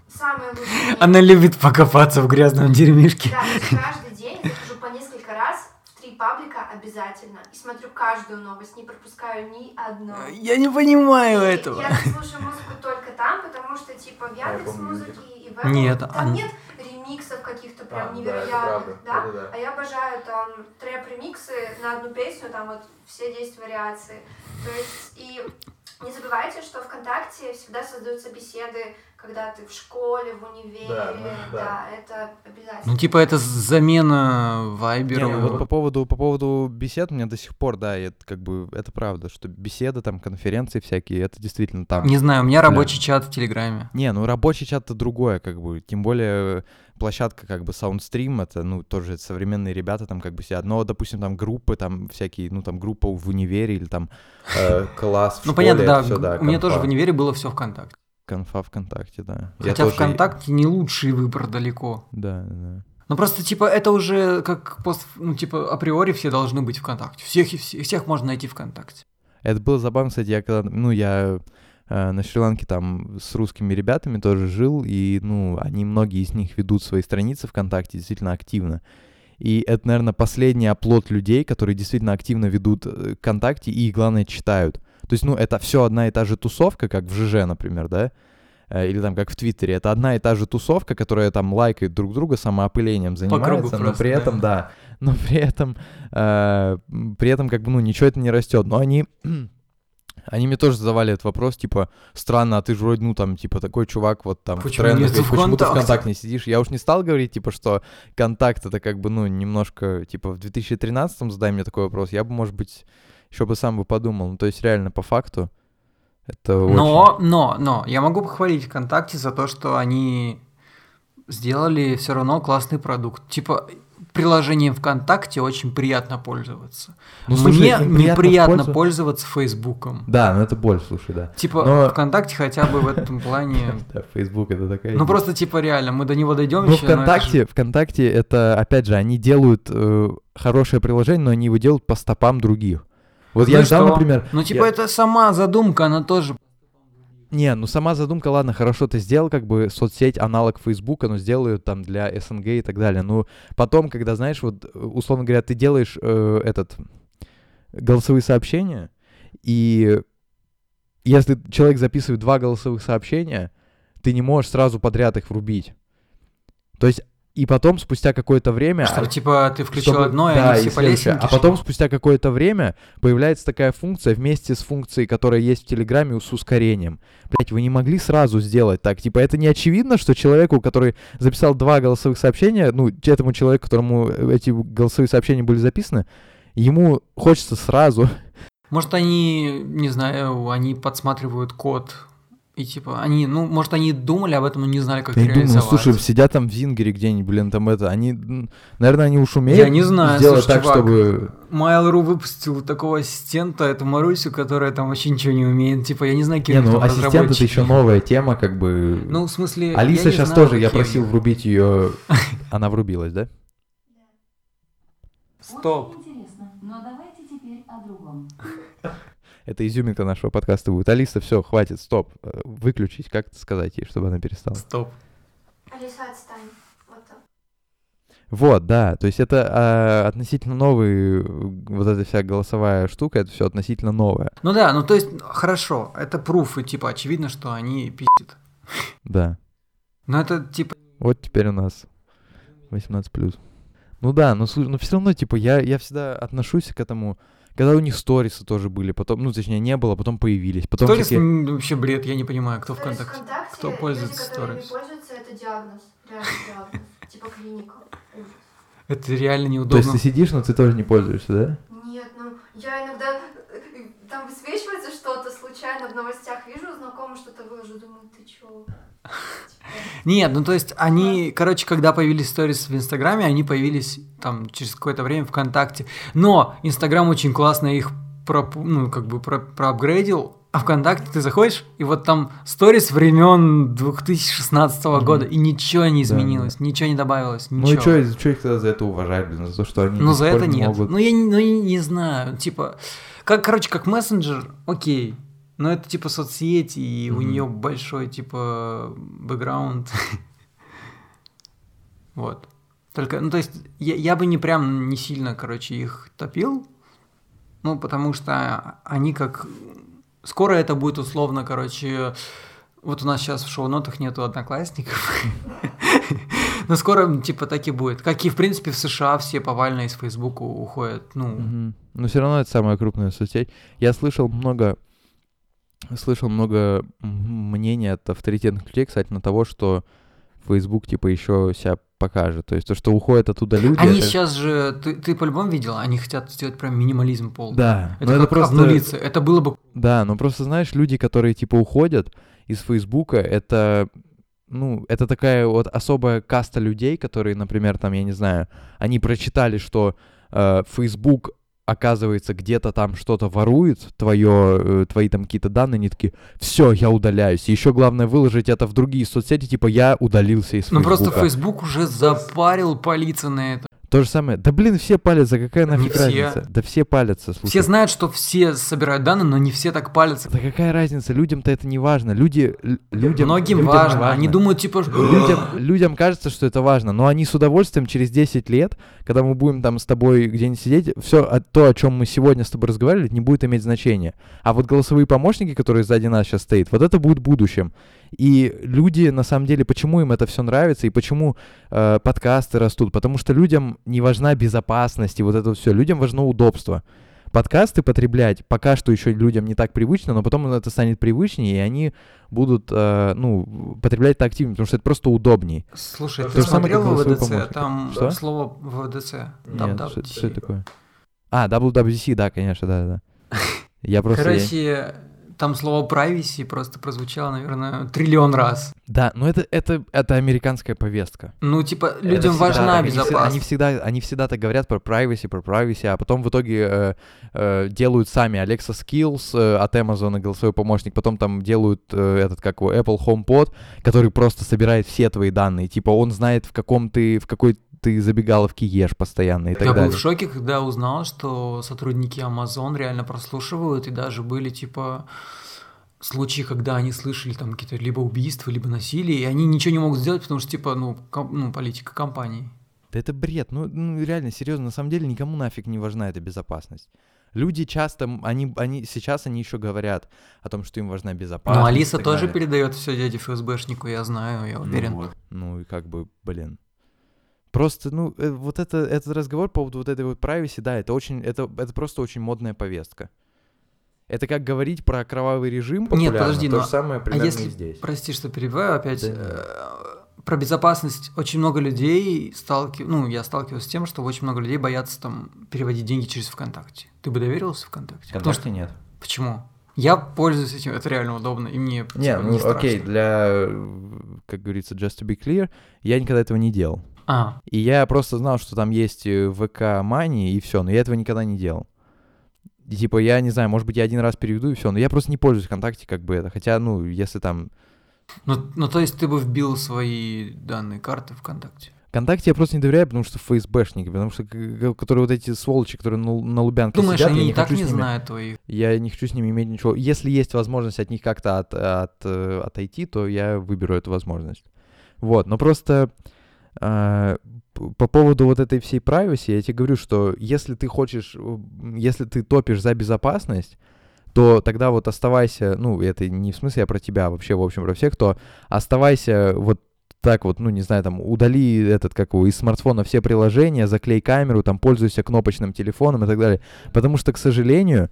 самые лучшие...
Она любит покопаться в грязном дерьмишке.
Да, каждый день я захожу по несколько раз паблика обязательно. И смотрю каждую новость, не пропускаю ни одной.
Я не понимаю
И
этого.
Я слушаю музыку только там, потому что типа в Яндекс и в Apple
Нет,
там
а-
нет ремиксов каких-то прям
А, да,
невероятных,
правда.
да?
Да-да-да.
А я обожаю там трэп-ремиксы на одну песню, там вот все 10 вариаций. То есть и не забывайте, что ВКонтакте всегда создаются беседы, когда ты в школе, в универе,
Да,
да,
ну, да.
это обязательно.
Ну, типа, это замена
Не,
Вайбера.
ну вот по поводу, по поводу бесед у меня до сих пор, да, это как бы, это правда, что беседы, там, конференции всякие, это действительно там.
Не знаю, у меня рабочий чат в Телеграме.
Не, ну рабочий чат это другое, как бы. Тем более э, площадка как бы Soundstream, это, ну, тоже современные ребята там как бы сидят. Но, допустим, там группы, там всякие, ну, там группа в универе или там э, класс в
Ну,
школе,
понятно, да.
всё, да,
У меня тоже в универе было все ВКонтакте.
Конфа ВКонтакте, да. Я
Хотя
тоже-
ВКонтакте не лучший выбор далеко.
Да, да.
Ну просто типа это уже как пост, ну типа априори все должны быть ВКонтакте. Всех и всех, всех можно найти ВКонтакте.
Это было забавно, кстати, я когда, ну, я э, на Шри-Ланке там с русскими ребятами тоже жил, и, ну, они, многие из них ведут свои страницы ВКонтакте действительно активно. И это, наверное, последний оплот людей, которые действительно активно ведут э, ВКонтакте и, главное, читают. То есть, ну, это все одна и та же тусовка, как в ЖЖ, например, да? Э, Или там как в Твиттере. Это одна и та же тусовка, которая там лайкает друг друга, самоопылением занимается, но
просто,
при
да.
этом, да, но при этом, э, при этом как бы, ну, ничего это не растет. Но они, [CLEARS THROAT] они мне тоже задавали этот вопрос, типа, странно, а ты же вроде, ну, там, типа, такой чувак, вот там, в
Почему
трендах,
нет
и почему ты
ВКонтакте?»
ВКонтакте не сидишь? Я уж не стал говорить, типа, что контакт это как бы, ну, немножко, типа, в 2013-м задай мне такой вопрос, я бы, может быть, еще бы сам бы подумал. Ну, то есть, реально, по факту, это очень...
Но, но, но, я могу похвалить ВКонтакте за то, что они сделали все равно классный продукт. Типа, приложением ВКонтакте очень приятно пользоваться.
Ну, слушай,
Мне
приятно
неприятно
пользоваться.
пользоваться Фейсбуком.
Да, ну это боль, слушай, да.
Типа
Но-
ВКонтакте хотя бы в этом [LAUGHS] плане...
Да, Facebook это такая...
Ну просто типа реально, мы до него дойдем
Ну,
еще. но
ВКонтакте, ВКонтакте это, опять же, они делают э, хорошее приложение, но они его делают по стопам других. Вот
Ну
я
что?
например...
Ну типа
я-
это сама задумка, она тоже...
Не, ну сама задумка, ладно, хорошо, ты сделал как бы соцсеть, аналог Фейсбука, но сделал ее там для СНГ и так далее. Ну, потом, когда, знаешь, вот, условно говоря, ты делаешь э, этот голосовые сообщения, и если человек записывает два голосовых сообщения, ты не можешь сразу подряд их врубить. То есть, и потом, спустя какое-то время...
Что
а-
типа ты включил
чтобы-
одно, и
да,
они
и
все по
следующее.
лесенке
А потом, спустя какое-то время, появляется такая функция вместе с функцией, которая есть в Телеграме с ускорением. Блять, вы не могли сразу сделать так. Типа, это не очевидно, что человеку, который записал два голосовых сообщения, ну, этому человеку, которому эти голосовые сообщения были записаны, ему хочется сразу.
Может они, не знаю, они подсматривают код. И типа они, ну, может они думали об этом, но не знали, как
Я не думаю,
реализовать.
слушай, сидят там в Зингере где-нибудь, блин, там это, они, наверное, они уж умеют
Я не знаю,
сделать
слушай,
так,
чувак,
чтобы...
Mail.ru выпустил такого ассистента, эту Марусю, которая там вообще ничего не умеет. Типа, я не знаю, какие
Не, ну, ассистент это еще новая тема, как бы...
Ну, в смысле,
Алиса сейчас
знаю,
тоже, я просил врубить ее. [LAUGHS] Она врубилась, да?
Стоп.
Очень интересно, но давайте теперь о другом.
Это изюминка нашего подкаста будет. Алиса, все, хватит, стоп. Э, Выключить, как сказать ей, чтобы она перестала.
Стоп.
Алиса, отстань. Вот так.
Вот, да, то есть это а, относительно новый, э, вот эта вся голосовая штука, это все относительно новое.
Ну да, ну то есть, хорошо, это пруфы, типа, очевидно, что они пиздят.
Да.
Но это, типа,
Вот теперь у нас 18 плюс. Ну да, но, слушай, но все равно, типа, я, я всегда отношусь к этому, когда у них сторисы тоже были, потом, ну, точнее, не было, потом появились. Потом
сторис м, вообще бред, я не понимаю, кто
То есть
ВКонтакте.
ВКонтакте
Кто пользуется
люди, которые не
Stories?
пользуются, это диагноз. Реально диагноз. [LAUGHS] Типа клиника. Ужас.
Это реально
То
неудобно.
есть ты сидишь, но ты тоже не пользуешься, да?
Нет, ну я иногда э, там высвечивается что-то, случайно в новостях вижу, знакомый что-то выложу, думаю, ты чё? [LAUGHS]
Нет, ну то есть они, короче, когда появились сторис в Инстаграме, они появились там через какое-то время ВКонтакте. Но Инстаграм очень классно их пропу- ну, как бы про- проапгрейдил, а ВКонтакте ты заходишь, и вот там сторис времен 2016
Мгм.
года, и ничего не
Да,
изменилось, ничего не добавилось,
Ну
ничего.
и что их тогда за это уважать, блин, за то, что они
Ну, за это
не
нет.
могут-
Ну, я, не- ну, я не знаю. Типа, как, короче, как мессенджер, окей. Но это типа соцсеть, и у
Мгм.
нее большой, типа, бэкграунд. [LAUGHS] Вот. Только, ну, то есть, я, я бы не прям не сильно, короче, их топил. Ну, потому что они как... Скоро это будет условно, короче... Вот у нас сейчас в шоу-нотах нету одноклассников. [LAUGHS] Но скоро, типа, так и будет. Как и, в принципе, в США все повально из Фейсбука уходят. Ну.
Но все равно это самая крупная соцсеть. Я слышал много, слышал много мнений от авторитетных людей, кстати, на того, что Facebook типа еще себя покажет. То есть то, что уходят оттуда люди.
они
это-
сейчас же... Ты, ты по-любому видел? Они хотят сделать прям минимализм полный.
Да,
Это как
это просто...
обнулиться. Это было бы...
Да, но просто знаешь, люди, которые типа уходят из Фейсбука, это ну, это такая вот особая каста людей, которые, например, там, я не знаю, они прочитали, что э, Facebook оказывается где-то там что-то ворует, твое, э, твои там какие-то данные, они такие, все, я удаляюсь. И еще главное выложить это в другие соцсети, типа я удалился из
Ну, просто Facebook уже запарил палиться на это.
То же самое. Да блин, все палятся, какая
Не
нафиг
все.
разница? Да все палятся, слушай.
Все знают, что все собирают данные, но не все так палятся.
Да какая разница? Людям-то это не важно. Люди, людям,
Многим
людям не
важно. Они думают, типа... [GASPS]
Людям, людям кажется, что это важно, но они с удовольствием через 10 лет, когда мы будем там с тобой где-нибудь сидеть, все то, о чем мы сегодня с тобой разговаривали, не будет иметь значения. А вот голосовые помощники, которые сзади нас сейчас стоят, вот это будет в будущем. И люди, на самом деле, почему им это все нравится и почему э, подкасты растут? Потому что людям не важна безопасность и вот это все. Людям важно удобство. Подкасты потреблять пока что еще людям не так привычно, но потом это станет привычнее, и они будут, э, ну, потреблять это активнее, потому что это просто удобней.
Слушай,
То
ты смотрел ВВДЦ?
помощник.
Там
Что?
слово ВВДЦ.
Нет, что, что это такое? А, WWDC, да, конечно, да, да. Я просто... я-
Короче, там слово privacy просто прозвучало, наверное, триллион раз.
Да, но это, это, это американская повестка.
Ну, типа, людям
всегда
важна
так.
Безопасность.
Они всегда, они всегда так говорят про privacy, про privacy, а потом в итоге э, э, делают сами Alexa Skills э, от Amazon голосовой помощник, потом там делают э, этот, как его, Apple HomePod, который просто собирает все твои данные. Типа он знает, в каком ты, в какой ты забегаловке ешь постоянно и так
Я был
далее.
в шоке, когда узнал, что сотрудники Amazon реально прослушивают, и даже были, типа, случаи, когда они слышали там какие-то либо убийства, либо насилие, и они ничего не могут сделать, потому что, типа, ну, ком- ну политика компании.
Да это бред. Ну, ну, реально, серьезно, на самом деле никому нафиг не важна эта безопасность. Люди часто, они, они, сейчас они еще говорят о том, что им важна безопасность.
Но
и
Алиса тоже
далее.
передает все дяде ФСБшнику, я знаю, я
Ну
уверен.
вот.
Ну и как бы, блин. Просто, ну, э, вот это, этот разговор по поводу вот этой вот privacy, да, это очень, это, это просто очень модная повестка. Это как говорить про кровавый режим популярно,
подожди,
то
но-
же самое
А
примерно
если,
и здесь.
прости, что перебиваю опять,
Да нет.
э, про безопасность очень много людей сталкив... ну, я сталкиваюсь с тем, что очень много людей боятся там переводить деньги через ВКонтакте. Ты бы доверился ВКонтакте? Потому что...
нет.
Почему? Я пользуюсь этим, это реально удобно, и мне
Не,
типа,
ну
страшно.
окей, для, э, как говорится, just to be clear, я никогда этого не делал.
А,
И я просто знал, что там есть э, ВК Мани, и все, но я этого никогда не делал. И, типа, я не знаю, может быть, я один раз переведу, и все, но я просто не пользуюсь ВКонтакте, как бы это. Хотя, ну, если там
ну, ну то есть ты бы вбил свои данные карты ВКонтакте?
ВКонтакте я просто не доверяю, потому что ФСБшники, потому что которые вот эти сволочи, которые на, на Лубянке
Думаешь,
сидят, я
они
не
и так не
ними,
знают твоих?
Я не хочу с ними иметь ничего. Если есть возможность от них как-то от, от, э, отойти, то я выберу эту возможность. Вот, но просто э, по поводу вот этой всей privacy, я тебе говорю, что если ты хочешь, м, если ты топишь за безопасность, то тогда вот оставайся, ну, это не в смысле я про тебя, а вообще, в общем, про всех, то оставайся вот так вот, ну, не знаю, там, удали этот, как его, из смартфона все приложения, заклей камеру, там, пользуйся кнопочным телефоном и так далее. Потому что, к сожалению,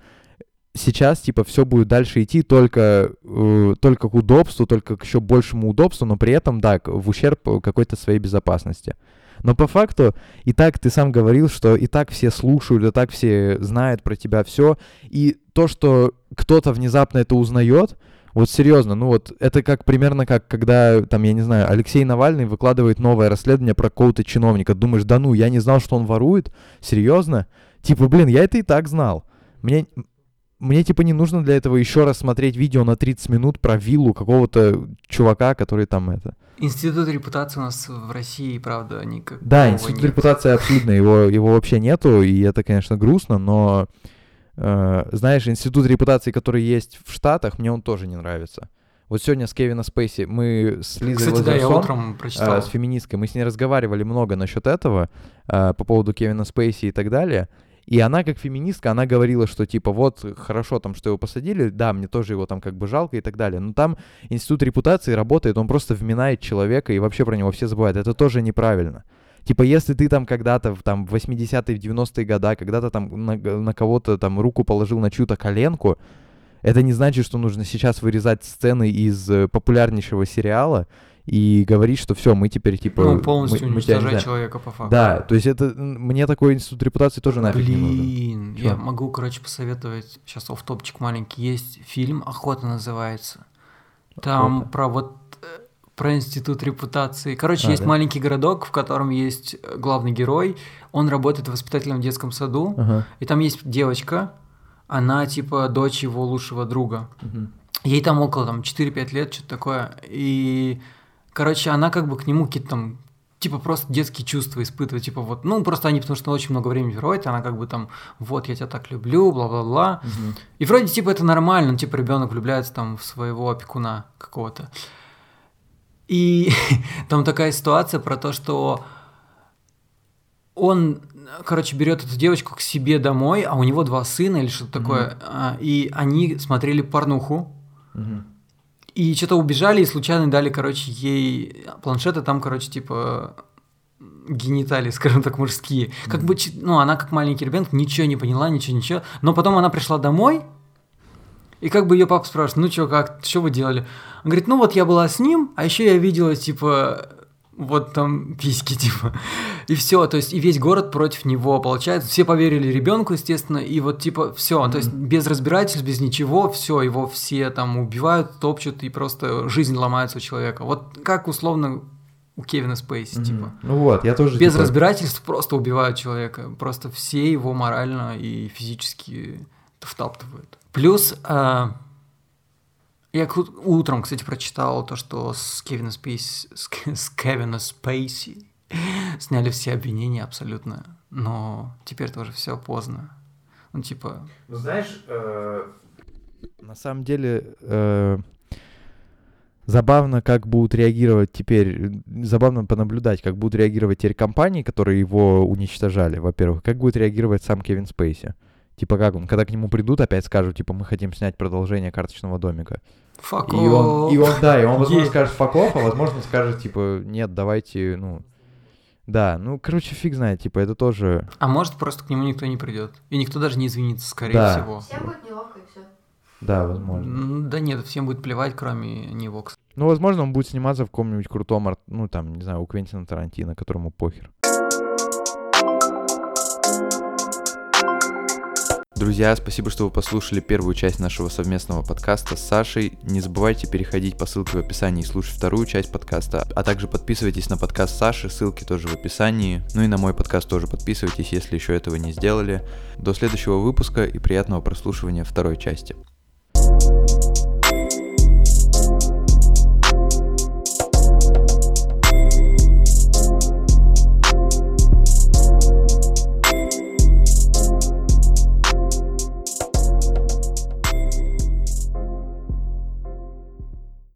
сейчас, типа, все будет дальше идти только, э, только к удобству, только к еще большему удобству, но при этом, да, в ущерб какой-то своей безопасности. Но по факту, и так ты сам говорил, что и так все слушают, и так все знают про тебя все. И то, что кто-то внезапно это узнает, вот серьезно, ну вот это как примерно как когда, там, я не знаю, Алексей Навальный выкладывает новое расследование про какого-то чиновника. Думаешь, да ну, я не знал, что он ворует? Серьезно? Типа, блин, я это и так знал. Мне, мне типа не нужно для этого еще раз смотреть видео на 30 минут про виллу какого-то чувака, который там это.
Институт репутации у нас в России, правда, никак.
Да, институт репутации абсолютно, его, его вообще нету, и это, конечно, грустно, но, э, знаешь, институт репутации, который есть в Штатах, мне он тоже не нравится. Вот сегодня с Кевина Спейси мы с Лизой
Кстати, да, я утром
э,
прочитал.
с феминисткой, мы с ней разговаривали много насчет этого, э, по поводу Кевина Спейси и так далее. И она, как феминистка, она говорила, что типа вот хорошо там, что его посадили, да, мне тоже его там как бы жалко и так далее. Но там институт репутации работает, он просто вминает человека и вообще про него все забывают. Это тоже неправильно. Типа, если ты там когда-то там в 80-е, в 90-е годы, когда-то там на, на кого-то там руку положил на чью-то коленку, это не значит, что нужно сейчас вырезать сцены из э, популярнейшего сериала и говорить, что все, мы теперь типа...
Ну,
мы-
полностью
мы
уничтожать
знаем.
человека по факту.
Да, то есть это мне такой институт репутации тоже нафиг не нужен.
Блин, я могу, короче, посоветовать. Сейчас оф топчик маленький. Есть фильм «Охота» называется. Там
«Охота».
про вот э, про институт репутации. Короче,
А,
есть
да?
маленький городок, в котором есть э, главный герой. Он работает воспитателем в детском саду.
Ага.
И там есть девочка. Она типа дочь его лучшего друга.
Мгм.
Ей там около там 4-5 лет, что-то такое. И, короче, она как бы к нему какие-то там типа просто детские чувства испытывает, типа вот, ну просто они, потому что очень много времени проводят, она как бы там, вот, я тебя так люблю, бла-бла-бла.
Мгм.
И вроде типа это нормально, ну, типа ребенок влюбляется там в своего опекуна какого-то. И [LAUGHS] там такая ситуация про то, что он, короче, берет эту девочку к себе домой, а у него два сына или что-то такое, а, и они смотрели порнуху,
Мгм.
И что-то убежали и случайно дали, короче, ей планшеты, там, короче, типа гениталии, [LAUGHS] скажем так, мужские. Как бы, ну, она как маленький ребенок ничего не поняла, ничего, ничего. Но потом она пришла домой, и как бы ее папа спрашивает, ну что, как, что вы делали? Он говорит, ну вот я была с ним, а еще я видела, типа, вот там письки, [LAUGHS] типа. И все, то есть и весь город против него, получается. Все поверили ребенку, естественно, и вот типа все, то есть без разбирательств, без ничего, все, его все там убивают, топчут, и просто жизнь ломается у человека. Вот как условно у Кевина Спейси,
Мгм.
типа.
Ну вот, я тоже...
Без
типа,
разбирательств просто убивают человека. Просто все его морально и физически втаптывают. Плюс а, я утром, кстати, прочитал то, что с Кевина Спейси, с, с Кевина Спейси сняли все обвинения абсолютно. Но теперь тоже все поздно. Ну, типа,
Ну, знаешь, на самом деле э, забавно, как будут реагировать теперь, э, забавно понаблюдать, как будут реагировать теперь компании, которые его уничтожали, во-первых, как будет реагировать сам Кевин Спейси. Типа как он, когда к нему придут, опять скажут, типа, мы хотим снять продолжение карточного домика.
fuck
И он, и он, да, и он, возможно,
Е-
скажет факов, а возможно, скажет, типа, нет, давайте, ну... Да, ну, короче, фиг знает, типа, это тоже...
А может, просто к нему никто не придет. И никто даже не извинится, скорее
Да.
всего.
Всем будет неловко и все.
Да, возможно.
Да нет, всем будет плевать, кроме него.
Ну, возможно, он будет сниматься в каком-нибудь крутом, ну, там, не знаю, у Квентина Тарантино, которому похер. Друзья, спасибо, что вы послушали первую часть нашего совместного подкаста с Сашей. Не забывайте переходить по ссылке в описании и слушать вторую часть подкаста. А также подписывайтесь на подкаст Саши, ссылки тоже в описании. Ну и на мой подкаст тоже подписывайтесь, если еще этого не сделали. До следующего выпуска и приятного прослушивания второй части.